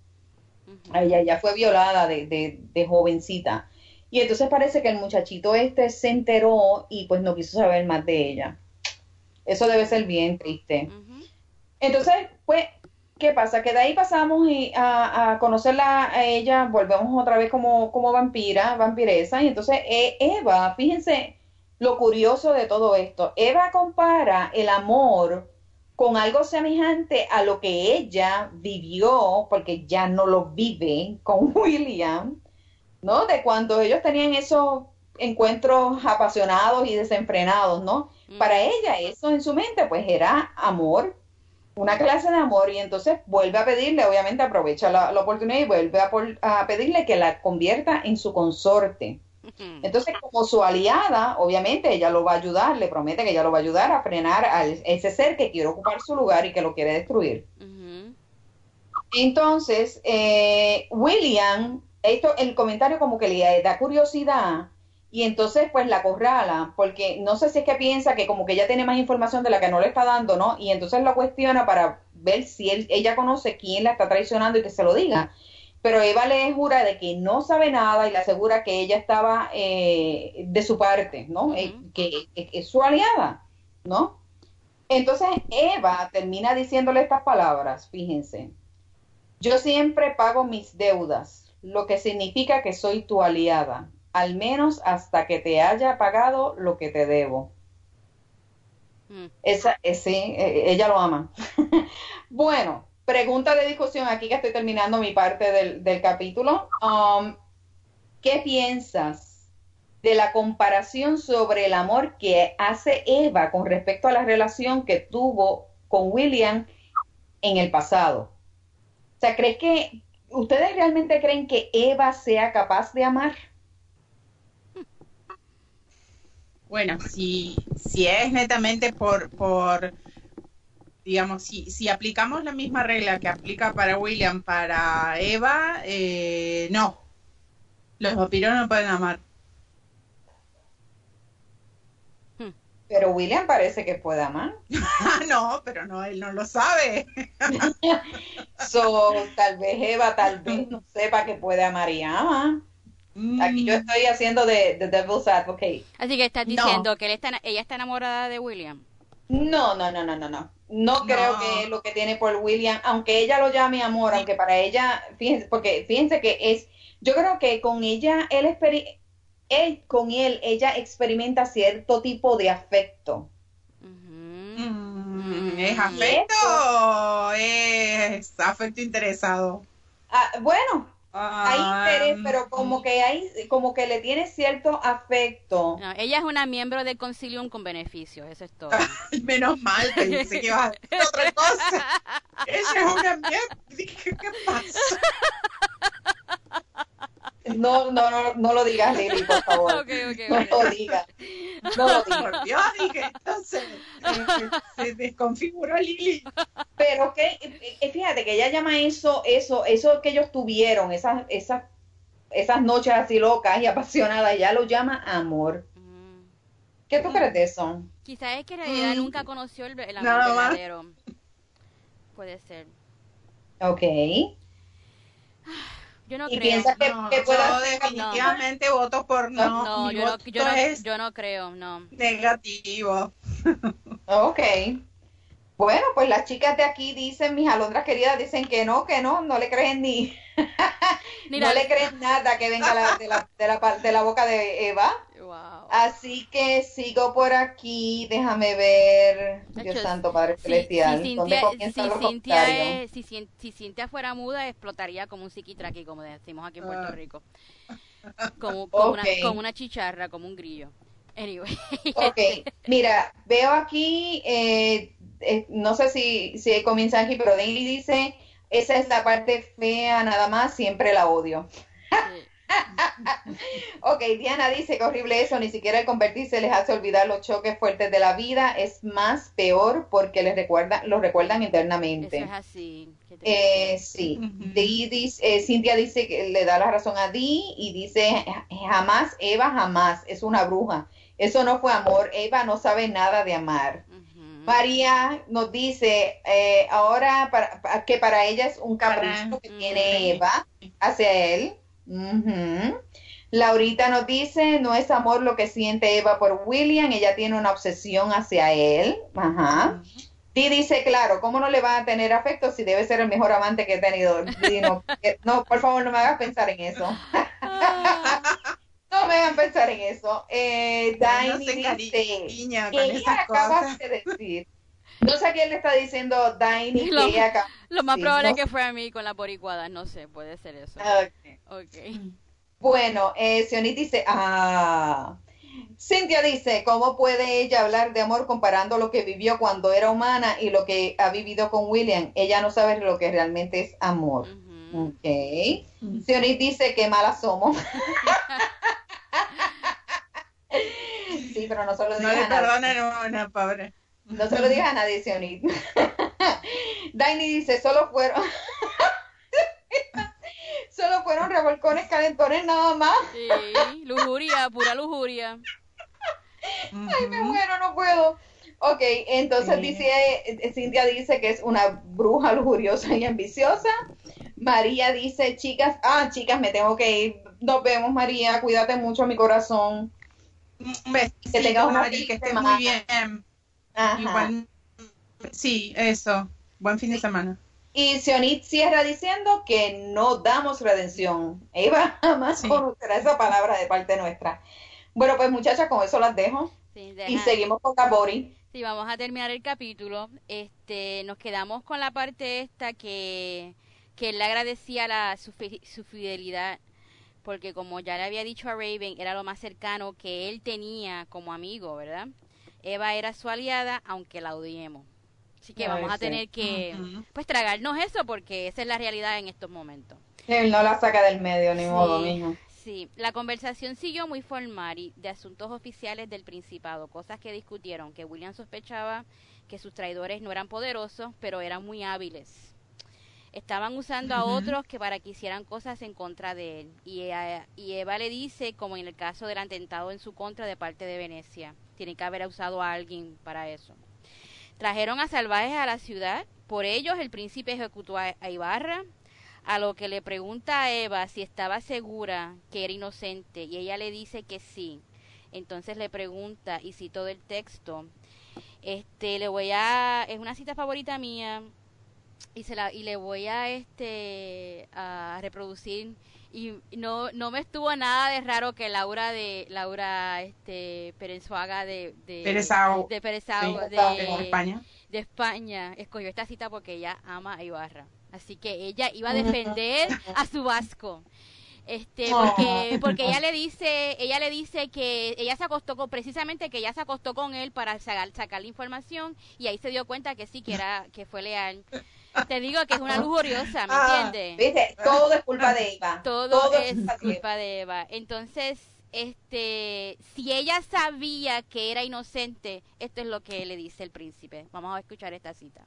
Ella ya fue violada de, de, jovencita. Y entonces parece que el muchachito este se enteró y pues no quiso saber más de ella. Eso debe ser bien triste. Entonces, pues ¿Qué pasa? Que de ahí pasamos a, conocerla a ella, volvemos otra vez como, como vampira, vampiresa, y entonces eh, Eva, fíjense lo curioso de todo esto, Eva compara el amor con algo semejante a lo que ella vivió, porque ya no lo vive con <laughs> William, ¿no? De cuando ellos tenían esos encuentros apasionados y desenfrenados, ¿no? Para ella eso en su mente pues era amor una clase de amor y entonces vuelve a pedirle, obviamente aprovecha la, oportunidad y vuelve a, pedirle que la convierta en su consorte. Entonces, como su aliada, obviamente ella lo va a ayudar, le promete que ella lo va a ayudar a frenar a ese ser que quiere ocupar su lugar y que lo quiere destruir. Entonces, eh, William, esto, el comentario como que le da curiosidad y entonces pues la corrala, porque no sé si es que piensa que como que ella tiene más información de la que no le está dando, ¿no? Y entonces la cuestiona para ver si él, ella conoce quién la está traicionando y que se lo diga. Pero Eva le jura de que no sabe nada y le asegura que ella estaba eh, de su parte, ¿no? Eh, que, es su aliada, ¿no? Entonces Eva termina diciéndole estas palabras, fíjense. Yo siempre pago mis deudas, lo que significa que soy tu aliada al menos hasta que te haya pagado lo que te debo. Mm. Esa, eh, sí, eh, ella lo ama. <laughs> bueno, pregunta de discusión aquí que estoy terminando mi parte del, capítulo. Um, ¿Qué piensas de la comparación sobre el amor que hace Eva con respecto a la relación que tuvo con William en el pasado? O sea, ¿crees que ustedes realmente creen que Eva sea capaz de amar? Bueno, si, si es netamente por, por digamos, si, si aplicamos la misma regla que aplica para William, para Eva, eh, no. Los vampiros no pueden amar. Hmm. Pero William parece que puede amar. <laughs> no, pero no, él no lo sabe. <laughs> so, tal vez Eva, tal vez no sepa que puede amar y ama. Aquí yo estoy haciendo de, de Devil's Advocate. Así que estás diciendo que él está, ella está enamorada de William. No, no, no, no, no, no. No creo que es lo que tiene por William, aunque ella lo llame amor, aunque para ella, fíjense, porque fíjense que es, yo creo que con ella, él, él con él, ella experimenta cierto tipo de afecto. Mm, ¿Es afecto? Es afecto interesado. Ah, bueno, hay interés, pero como que hay, como que le tiene cierto afecto. ella es una miembro de Concilium con beneficios, eso es todo. Menos mal, que pensé que iba a decir otra cosa. <laughs> Ella es una miembro. ¿qué pasa? No, no, no, no lo digas, Lili, por favor. <laughs> Okay, okay, no lo digas. No lo digas. Por Dios, dije, entonces <laughs> eh, se desconfiguró Lili. Pero que, eh, fíjate que ella llama eso, eso, eso que ellos tuvieron, esas, esas esas noches así locas y apasionadas, ella lo llama amor. Mm. ¿Qué tú crees de eso? Quizás es que en realidad Mm. nunca conoció el, el amor Nada más. verdadero. Puede ser. Ok. Yo no ¿Y creo. piensas que, No, que pueda yo ser definitivamente voto por no. No, Mi yo no, voto yo, no, es yo no creo, no. negativo. <laughs> Ok. Bueno, pues las chicas de aquí dicen, mis alondras queridas dicen que no, que no, no le creen ni, <laughs> Ni no le creen nada que venga la- de, la, de, la, par- de la boca de Eva. Wow. Así que sigo por aquí, déjame ver, Dios santo Padre Si, Celestial, si ¿dónde Cintia, si los Cintia comentarios? es- si, si Cintia fuera muda, explotaría como un psiquitraqui, como decimos aquí en Puerto Ah. Rico. Como, como, Ok. una, como una chicharra, como un grillo. Anyway. Ok, mira, veo aquí, eh, eh, no sé si, si comienza aquí, pero Daily dice, esa es la parte fea, nada más, siempre la odio. <laughs> Ok, Diana dice que horrible eso, ni siquiera el convertirse les hace olvidar los choques fuertes de la vida, es más peor porque les recuerda, los recuerdan Eso internamente. es así. ¿Qué te Eh, sí, dice- eh, Cintia dice que le da la razón a Dee y dice jamás, Eva jamás, es una bruja. Eso no fue amor, Eva no sabe nada de amar. María nos dice eh, ahora para- que para ella es un capricho Para- que tiene Eva hacia él. Laurita nos dice, no es amor lo que siente Eva por William, ella tiene una obsesión hacia él. Ajá. Dee dice, claro, ¿cómo no le va a tener afecto si debe ser el mejor amante que he tenido? No, <laughs> no, por favor, no me hagas pensar en eso. Ah, No me hagan pensar en eso. Eh, Uno Daini se dice, con ella esas acaba cosas. de decir. No sé a quién le está diciendo Daini <laughs> Lo- que ella acaba Lo más probable no es que fue a mí con la boricuada, no sé, puede ser eso. Ok. Ok. Bueno, eh, Sionit dice, ah. Cintia dice, ¿cómo puede ella hablar de amor comparando lo que vivió cuando era humana y lo que ha vivido con William? Ella no sabe lo que realmente es amor. Ujú. Ok. Sionit dice que malas somos. <laughs> sí, pero no se lo No digas le a nadie. perdonan una, pobre. No se lo digas a nadie, Sionit. <laughs> Daini dice, solo fueron... <laughs> solo fueron revolcones calentones nada más. Sí, lujuria, pura lujuria. Ay, me muero, no puedo. Ok, entonces Sí. dice, eh, Cintia dice que es una bruja lujuriosa y ambiciosa. María dice, chicas, ah, chicas, me tengo que ir. Nos vemos, María, cuídate mucho, mi corazón. Un besito, Que tengas una Mari, feliz que estés semana. muy bien. Ajá. Igual, sí, eso. Buen fin de semana. Y Sionit cierra diciendo que no damos redención. Eva <laughs> jamás Sí. conocerá esa palabra de parte nuestra. Bueno, pues muchachas, con eso las dejo. Sí, Y seguimos con la Bori. Sí, vamos a terminar el capítulo. Este, nos quedamos con la parte esta que, que él le agradecía la, su, su fidelidad, porque como ya le había dicho a Raven, era lo más cercano que él tenía como amigo, ¿verdad? Eva era su aliada, aunque la odiemos. Así que Ay, vamos a tener que, pues, tragarnos eso, porque esa es la realidad en estos momentos. Él no la saca del medio, ni Sí. modo, mijo. Sí, la conversación siguió muy formal y de asuntos oficiales del Principado, cosas que discutieron, que William sospechaba que sus traidores no eran poderosos, pero eran muy hábiles. Estaban usando a otros que para que hicieran cosas en contra de él. Y, a- y Eva le dice, como en el caso del atentado en su contra de parte de Venecia, tiene que haber usado a alguien para eso. Trajeron a salvajes a la ciudad, por ellos el príncipe ejecutó a, a Ibarra, a lo que le pregunta a Eva si estaba segura que era inocente y ella le dice que sí. Entonces le pregunta y cito del texto. Este, le voy a es una cita favorita mía y se la y le voy a este a reproducir y no no me estuvo nada de raro que Laura de Laura este Perenzuaga de de Perezao. de Perezao, Sí, de, España. de España escogió esta cita porque ella ama a Ibarra. Así que ella iba a defender a su vasco. Este, porque, porque ella le dice, ella le dice que ella se acostó con, precisamente que ella se acostó con él para sacar, sacar la información y ahí se dio cuenta que sí, que era, que fue leal. Te digo que es una lujuriosa, ¿me Ah, entiendes? ¿Viste? Todo es culpa de Eva. Todo, es culpa de Eva. culpa de Eva. Entonces, este, si ella sabía que era inocente, esto es lo que le dice el príncipe. Vamos a escuchar esta cita.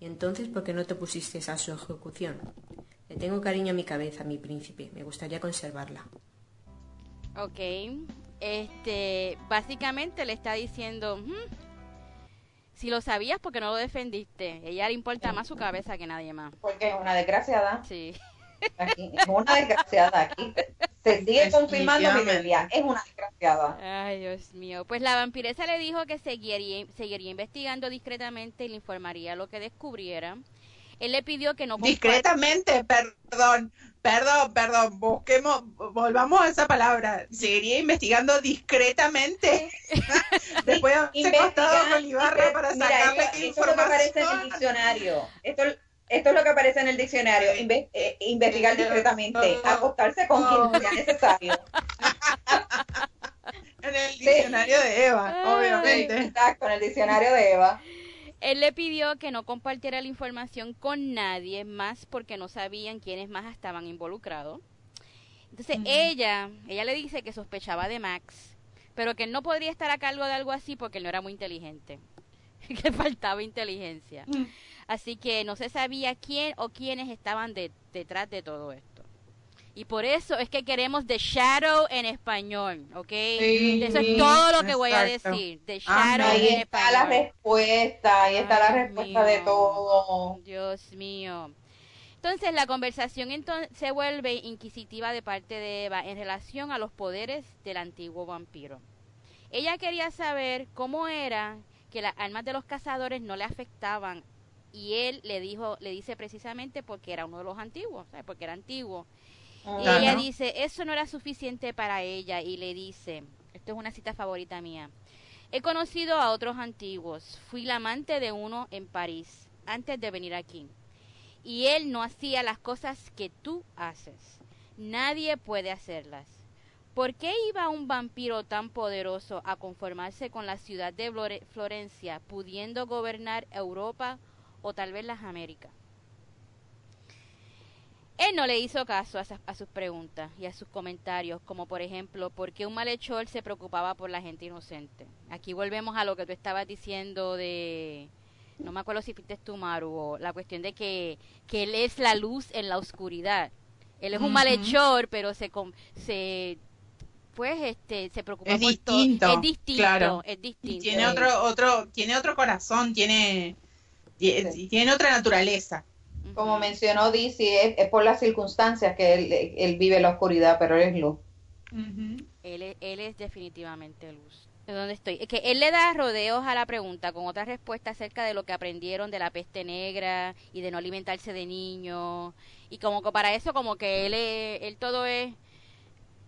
¿Y entonces por qué no te pusiste a su ejecución? Le tengo cariño a mi cabeza, mi príncipe. Me gustaría conservarla. Ok. Este, básicamente le está diciendo, "Hmm, si lo sabías, porque no lo defendiste? Ella le importa más su cabeza que nadie más. Porque es una desgraciada. Sí. Aquí, es una desgraciada aquí. Se sigue confirmando mi teoría. Es una desgraciada. Ay, Dios mío. Pues la vampiresa le dijo que seguiría, seguiría investigando discretamente y le informaría lo que descubriera. Él le pidió que no Discretamente, perdón, perdón, perdón, busquemos, volvamos a esa palabra. Seguiría investigando discretamente. <laughs> Después de acostado con Ibarra para Mira, sacarle esto, qué esto es lo que aparece en el diccionario. Esto, esto es lo que aparece en el diccionario. Inve- eh, investigar discretamente. Acostarse con quien sea necesario. <laughs> En el diccionario de Eva, obviamente. Exacto, en el diccionario de Eva. Él le pidió que no compartiera la información con nadie más porque no sabían quiénes más estaban involucrados. Entonces ella, ella le dice que sospechaba de Max, pero que él no podría estar a cargo de algo así porque él no era muy inteligente, <laughs> que faltaba inteligencia. Así que no se sabía quién o quiénes estaban de- detrás de todo esto. Y por eso es que queremos The Shadow en español, ¿ok? Sí, eso es todo lo que voy a decir. The. Shadow Ahí en está la respuesta. Ahí está la Ay, respuesta de mío. todo. Dios mío. Entonces la conversación entonces se vuelve inquisitiva de parte de Eva en relación a los poderes del antiguo vampiro. Ella quería saber cómo era que las armas de los cazadores no le afectaban y él le dijo, le dice precisamente porque era uno de los antiguos, ¿sabes? porque era antiguo. Y Claro. ella dice, eso no era suficiente para ella y le dice, esto es una cita favorita mía, he conocido a otros antiguos, fui la amante de uno en París antes de venir aquí y él no hacía las cosas que tú haces, nadie puede hacerlas. ¿Por qué iba un vampiro tan poderoso a conformarse con la ciudad de Flore- Florencia, pudiendo gobernar Europa o tal vez las Américas? Él no le hizo caso a, a sus preguntas y a sus comentarios, como por ejemplo, ¿por qué un malhechor se preocupaba por la gente inocente? Aquí volvemos a lo que tú estabas diciendo de, no me acuerdo si fuiste tú, Maru, o la cuestión de que, que él es la luz en la oscuridad. Él es un malhechor, pero se, pues este se preocupa Es por todo. distinto, Es distinto, claro. es distinto. Y tiene otro, otro, tiene otro corazón, tiene, tie- Sí. tiene otra naturaleza. Como mencionó Dizzy, es, es por las circunstancias que él, él vive la oscuridad, pero él es luz. Él es, él es definitivamente luz. ¿De dónde estoy? Es que él le da rodeos a la pregunta con otra respuesta acerca de lo que aprendieron de la peste negra y de no alimentarse de niños. Y como que para eso como que él, es- él todo es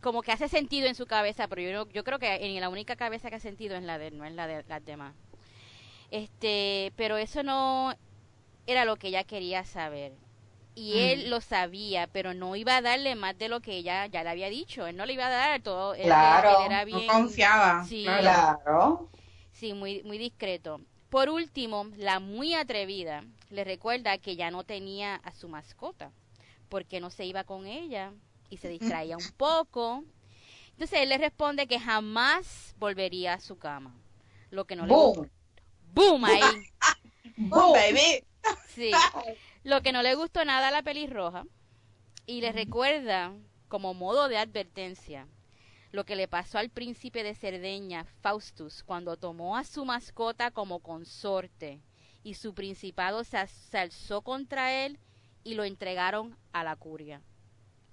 como que hace sentido en su cabeza, pero yo, no- yo creo que en la única cabeza que ha sentido es la de él, no es la de las demás. Este, pero eso no era lo que ella quería saber. Y él lo sabía, pero no iba a darle más de lo que ella ya le había dicho. Él no le iba a dar todo. Claro, él era No bien, confiaba. Sí. claro. Sí, muy, muy discreto. Por último, la muy atrevida le recuerda que ya no tenía a su mascota, porque no se iba con ella y se distraía un <laughs> poco. Entonces él le responde que jamás volvería a su cama. Lo que no le Boom. ¡Boom! Ahí. <laughs> Boom, baby. Sí. <laughs> Lo que no le gustó nada a la pelirroja y le recuerda como modo de advertencia lo que le pasó al príncipe de Cerdeña, Faustus, cuando tomó a su mascota como consorte y su principado se, alzó contra él y lo entregaron a la curia.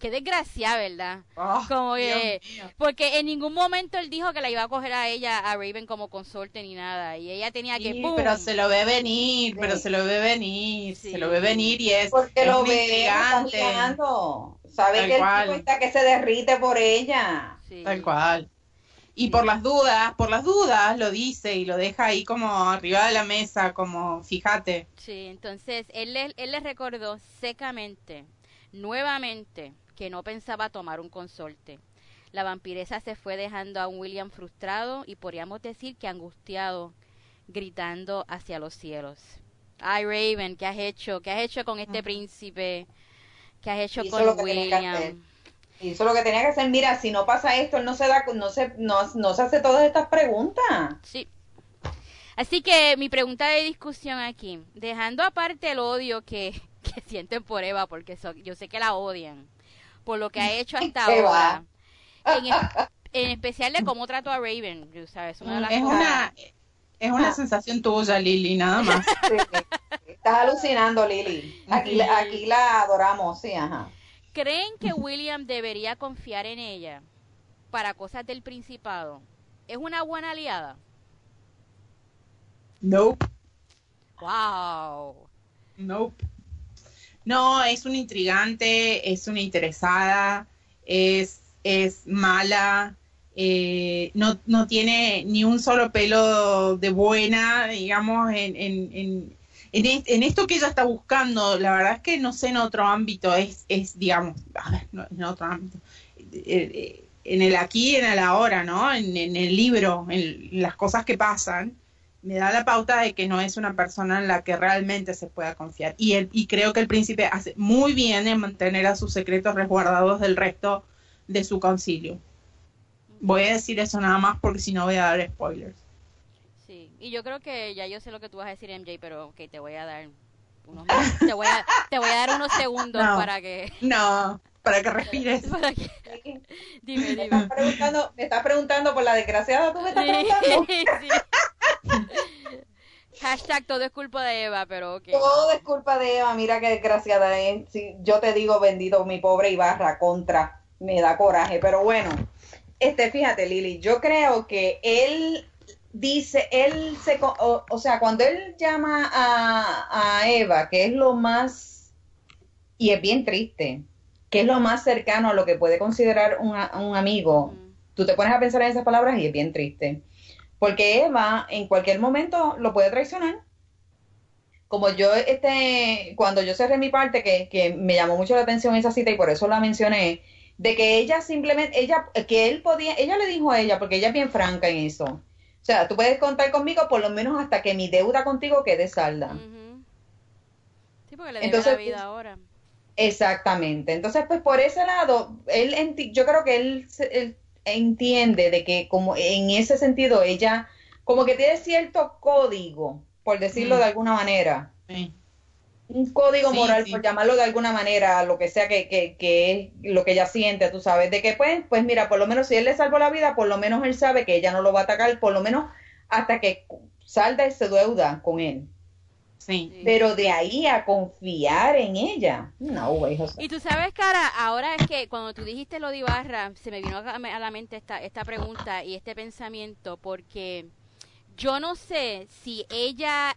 Qué desgracia, ¿verdad? Oh, Como que-. Porque en ningún momento él dijo que la iba a coger a ella, a Raven, como consorte ni nada. Y ella tenía que... Sí, ¡pum! pero se lo ve venir, Sí. pero se lo ve venir, Sí. se lo ve venir y es, Porque es lo ve. Sabe Tal que el cual. tipo está que se derrite por ella. Sí. Tal cual. Y por las dudas, por las dudas lo dice y lo deja ahí como arriba de la mesa, como fíjate. Sí, entonces él le, él le recordó secamente, nuevamente, que no pensaba tomar un consorte. La vampiresa se fue dejando a un William frustrado y podríamos decir que angustiado, gritando hacia los cielos. Ay, Raven, ¿qué has hecho? ¿Qué has hecho con este príncipe? ¿Qué has hecho Hizo con lo que. William? Hizo lo que tenía que hacer. Mira, si no pasa esto, él no se da, no se, no, no se hace todas estas preguntas. Sí. Así que mi pregunta de discusión aquí, dejando aparte el odio que <laughs> que sienten por Eva, porque yo sé que la odian, por lo que ha hecho <laughs> hasta ahora. En, <laughs> en, especial de cómo trató a Raven, ¿sabes? Una es, una, es una sensación tuya, Lili, nada <laughs> más. Estás alucinando, Lili. Aquí, aquí la adoramos, sí, ajá. ¿Creen que William debería confiar en ella para cosas del Principado? ¿Es una buena aliada? Nope. Wow. Nope. No, es una intrigante, es una interesada, es, es mala, eh, no, no tiene ni un solo pelo de buena, digamos, en, en, en, esto que ella está buscando. La verdad es que no sé en otro ámbito, es, es digamos, a ver, no, en otro ámbito. Eh, eh, en el aquí y en el ahora, ¿no? En, el libro, en las cosas que pasan, me da la pauta de que no es una persona en la que realmente se pueda confiar. Y, el, y creo que el príncipe hace muy bien en mantener a sus secretos resguardados del resto de su concilio. Voy a decir eso nada más porque si no voy a dar spoilers. Sí, y yo creo que ya yo sé lo que tú vas a decir, MJ, pero ok, te voy a dar unos te voy a, te voy a dar unos segundos para que no para que respires <laughs> para que... dime dime me estás preguntando me estás preguntando por la desgraciada tú me estás preguntando <laughs> sí. Hashtag todo es culpa de Eva, pero ok. Todo es culpa de Eva, mira qué desgraciada es. Si yo te digo bendito mi pobre Ibarra contra, me da coraje, pero bueno. Este, fíjate, Lili, yo creo que él dice, él se, o, sea, cuando él llama a, Eva, que es lo más, y es bien triste, que es lo más cercano a lo que puede considerar un, un amigo, tú te pones a pensar en esas palabras y es bien triste. Porque Eva en cualquier momento lo puede traicionar. Como yo, este, cuando yo cerré mi parte, que, que me llamó mucho la atención esa cita y por eso la mencioné, de que ella simplemente, ella, que él podía, ella le dijo a ella, porque ella es bien franca en eso. O sea, tú puedes contar conmigo por lo menos hasta que mi deuda contigo quede salda. Sí, porque le Entonces, la vida ahora. Exactamente. Entonces, pues por ese lado, él, yo creo que él, él entiende de que como en ese sentido ella como que tiene cierto código, por decirlo de alguna manera. Un código moral, por llamarlo de alguna manera, lo que sea que, que, que, es lo que ella siente, tú sabes, de que pues, pues mira, por lo menos si él le salvó la vida, por lo menos él sabe que ella no lo va a atacar, por lo menos hasta que salda ese deuda con él. Pero de ahí a confiar en ella, no, güey, Y tú sabes, cara, ahora es que cuando tú dijiste lo de Ibarra, se me vino a la mente esta, esta pregunta y este pensamiento, porque yo no sé si ella,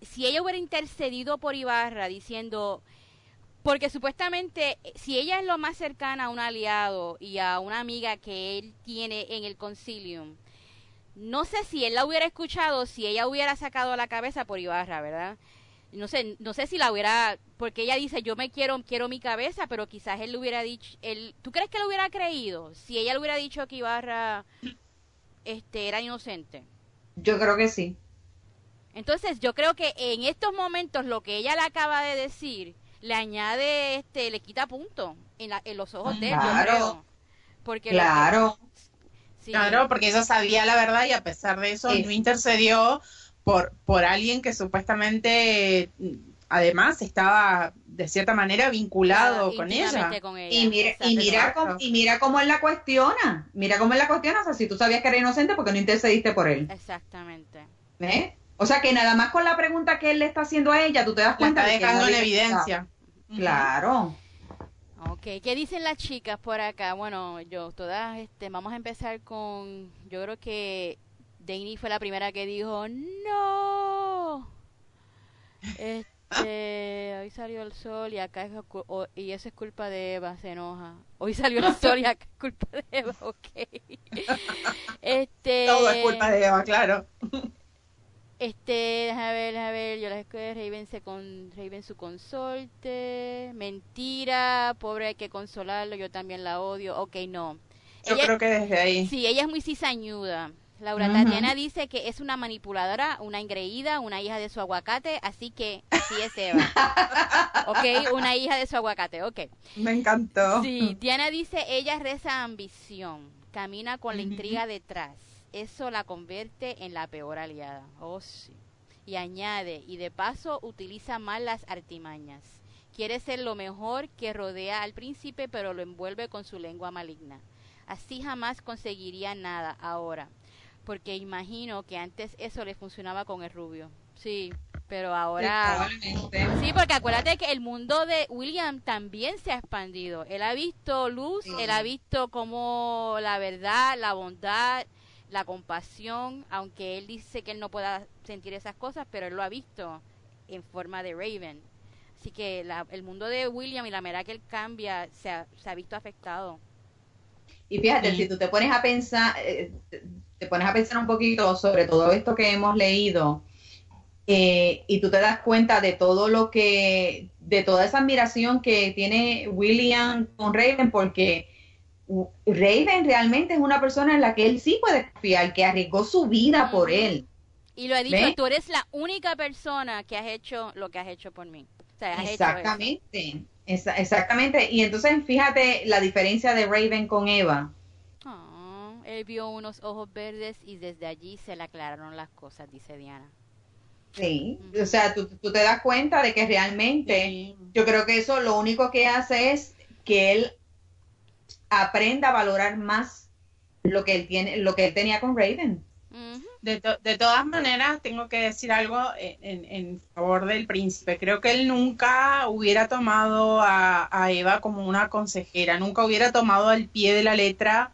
si ella hubiera intercedido por Ibarra diciendo, porque supuestamente si ella es lo más cercana a un aliado y a una amiga que él tiene en el concilium, no sé si él la hubiera escuchado, si ella hubiera sacado la cabeza por Ibarra, ¿verdad? No sé, no sé si la hubiera, porque ella dice, yo me quiero, quiero mi cabeza, pero quizás él le hubiera dicho, él, ¿tú crees que lo hubiera creído? Si ella le hubiera dicho que Ibarra este, era inocente. Yo creo que sí. Entonces, yo creo que en estos momentos lo que ella le acaba de decir le añade, este, le quita punto en, la, en los ojos de él, claro. Porque claro. Claro, porque ella sabía la verdad y a pesar de eso no intercedió por, por alguien que supuestamente además estaba de cierta manera vinculado con, ella. Y mira, y mira, cómo, y mira cómo él la cuestiona, mira cómo él la cuestiona, o sea, si tú sabías que era inocente, porque no intercediste por él? Exactamente. O sea, que nada más con la pregunta que él le está haciendo a ella, tú te das cuenta está dejando en evidencia. Claro. Ok, ¿qué dicen las chicas por acá? Bueno, yo todas, este, vamos a empezar con, yo creo que Dani fue la primera que dijo, no. Este, <laughs> hoy salió el sol y acá es, y eso es culpa de Eva, se enoja. Hoy salió el sol y acá es culpa de Eva, ok. Este, <laughs> Todo es culpa de Eva, claro. Este, déjame ver, déjame ver, yo la escuela Raven, se con, Raven su consorte, mentira, pobre hay que consolarlo, yo también la odio, ok, no. Yo creo que desde ahí. Sí, ella es muy cizañuda. Laura Tatiana dice que es una manipuladora, una engreída, una hija de su aguacate, así que así es Eva. <laughs> ok, una hija de su aguacate, ok. Me encantó. Sí, Diana dice, ella reza ambición, camina con la intriga detrás eso la convierte en la peor aliada. Oh, sí. Y añade, y de paso utiliza mal las artimañas. Quiere ser lo mejor que rodea al príncipe, pero lo envuelve con su lengua maligna. Así jamás conseguiría nada ahora, porque imagino que antes eso le funcionaba con el rubio. Sí, pero ahora... Sí, porque acuérdate que el mundo de William también se ha expandido. Él ha visto luz, él ha visto como la verdad, la bondad, la compasión, aunque él dice que él no pueda sentir esas cosas, pero él lo ha visto en forma de Raven. Así que el mundo de William y la manera que él cambia se ha, se ha visto afectado. Y fíjate, si tú te pones a pensar, eh, te pones a pensar un poquito sobre todo esto que hemos leído, eh, y tú te das cuenta de todo lo que, de toda esa admiración que tiene William con Raven, porque Raven realmente es una persona en la que él sí puede confiar, que arriesgó su vida por él. Y lo ha dicho, tú eres la única persona que has hecho lo que has hecho por mí. exactamente, exactamente. Y entonces fíjate la diferencia de Raven con Eva. Ah, él vio unos ojos verdes y desde allí se le aclararon las cosas, dice Diana. Sí, o sea, tú, te das cuenta de que realmente yo creo que eso lo único que hace es que él aprenda a valorar más lo que él tiene, lo que él tenía con Raven. De, de, todas maneras, tengo que decir algo en, en, favor del príncipe. Creo que él nunca hubiera tomado a, a, Eva como una consejera, nunca hubiera tomado al pie de la letra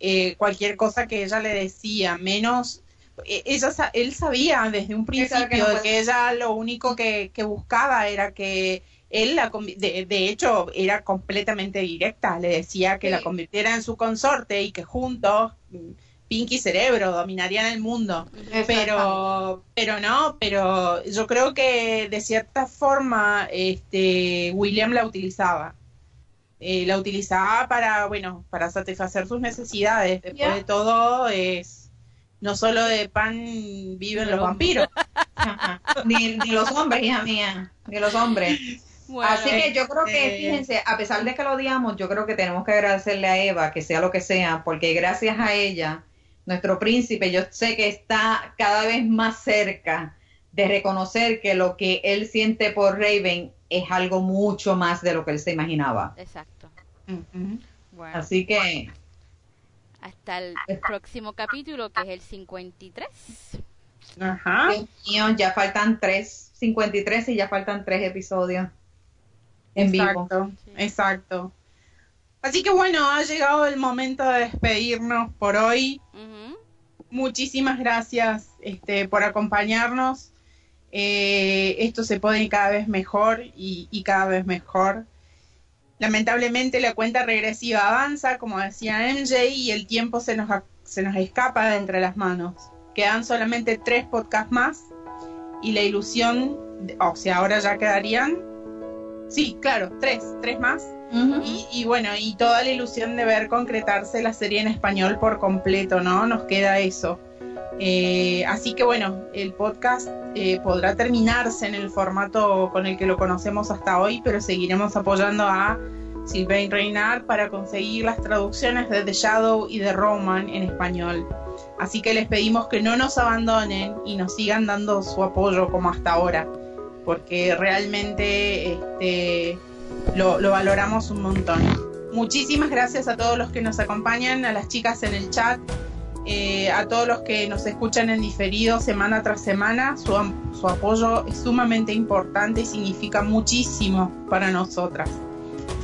eh, cualquier cosa que ella le decía, menos e, ella, él sabía desde un principio que, ella lo único que, que buscaba era que él la de, de, hecho era completamente directa, le decía que la convirtiera en su consorte y que juntos mm, Pinky Cerebro dominarían el mundo. Pero pero no, pero yo creo que de cierta forma este William la utilizaba. Eh, la utilizaba para, bueno, para satisfacer sus necesidades. Después de todo es no solo de pan viven los vampiros. <laughs> ni, ni, los hombres, hija mía, ni los hombres. Así que yo creo que, este, fíjense, a pesar de que lo odiamos, yo creo que tenemos que agradecerle a Eva, que sea lo que sea, porque gracias a ella, nuestro príncipe, yo sé que está cada vez más cerca de reconocer que lo que él siente por Raven es algo mucho más de lo que él se imaginaba. Exacto. Así que... Hasta el próximo capítulo, que es el 53. Ajá. Dios mío, ya faltan tres, 53 y ya faltan tres episodios en exacto, Exacto. Así que bueno, ha llegado el momento de despedirnos por hoy. Muchísimas gracias este, por acompañarnos. Eh, esto se pone cada vez mejor y, cada vez mejor. Lamentablemente la cuenta regresiva avanza, como decía MJ, y el tiempo se nos, se nos escapa de entre las manos. Quedan solamente tres podcasts más y la ilusión, o sea, ahora ya quedarían Sí, claro, tres, tres más. y, bueno, y toda la ilusión de ver concretarse la serie en español por completo, ¿no? Nos queda eso. Eh, así que bueno, el podcast eh, podrá terminarse en el formato con el que lo conocemos hasta hoy, pero seguiremos apoyando a Sylvain Reynard para conseguir las traducciones de The Shadow y de Roman en español. Así que les pedimos que no nos abandonen y nos sigan dando su apoyo como hasta ahora porque realmente este, lo, valoramos un montón. Muchísimas gracias a todos los que nos acompañan, a las chicas en el chat, eh, a todos los que nos escuchan en diferido semana tras semana. Su, su apoyo es sumamente importante y significa muchísimo para nosotras.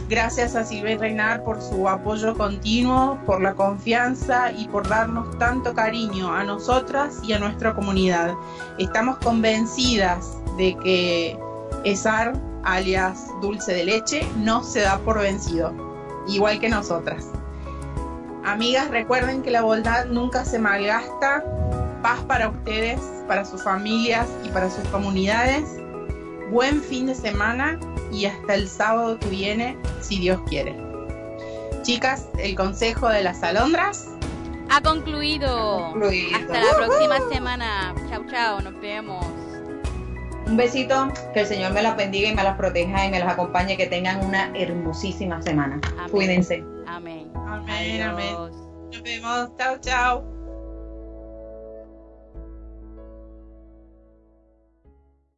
Gracias a Silvia Reinar por su apoyo continuo, por la confianza y por darnos tanto cariño a nosotras y a nuestra comunidad. Estamos convencidas de que Esar, alias dulce de leche, no se da por vencido, igual que nosotras. Amigas, recuerden que la bondad nunca se malgasta. Paz para ustedes, para sus familias y para sus comunidades. Buen fin de semana y hasta el sábado que viene, si Dios quiere. Chicas, el consejo de las alondras ha concluido. Hasta la próxima semana. Chao, chao, nos vemos. Un besito, que el Señor me las bendiga y me las proteja y me las acompañe, que tengan una hermosísima semana. Cuídense. Amén. Amén, amén. Nos vemos. Chao, chao.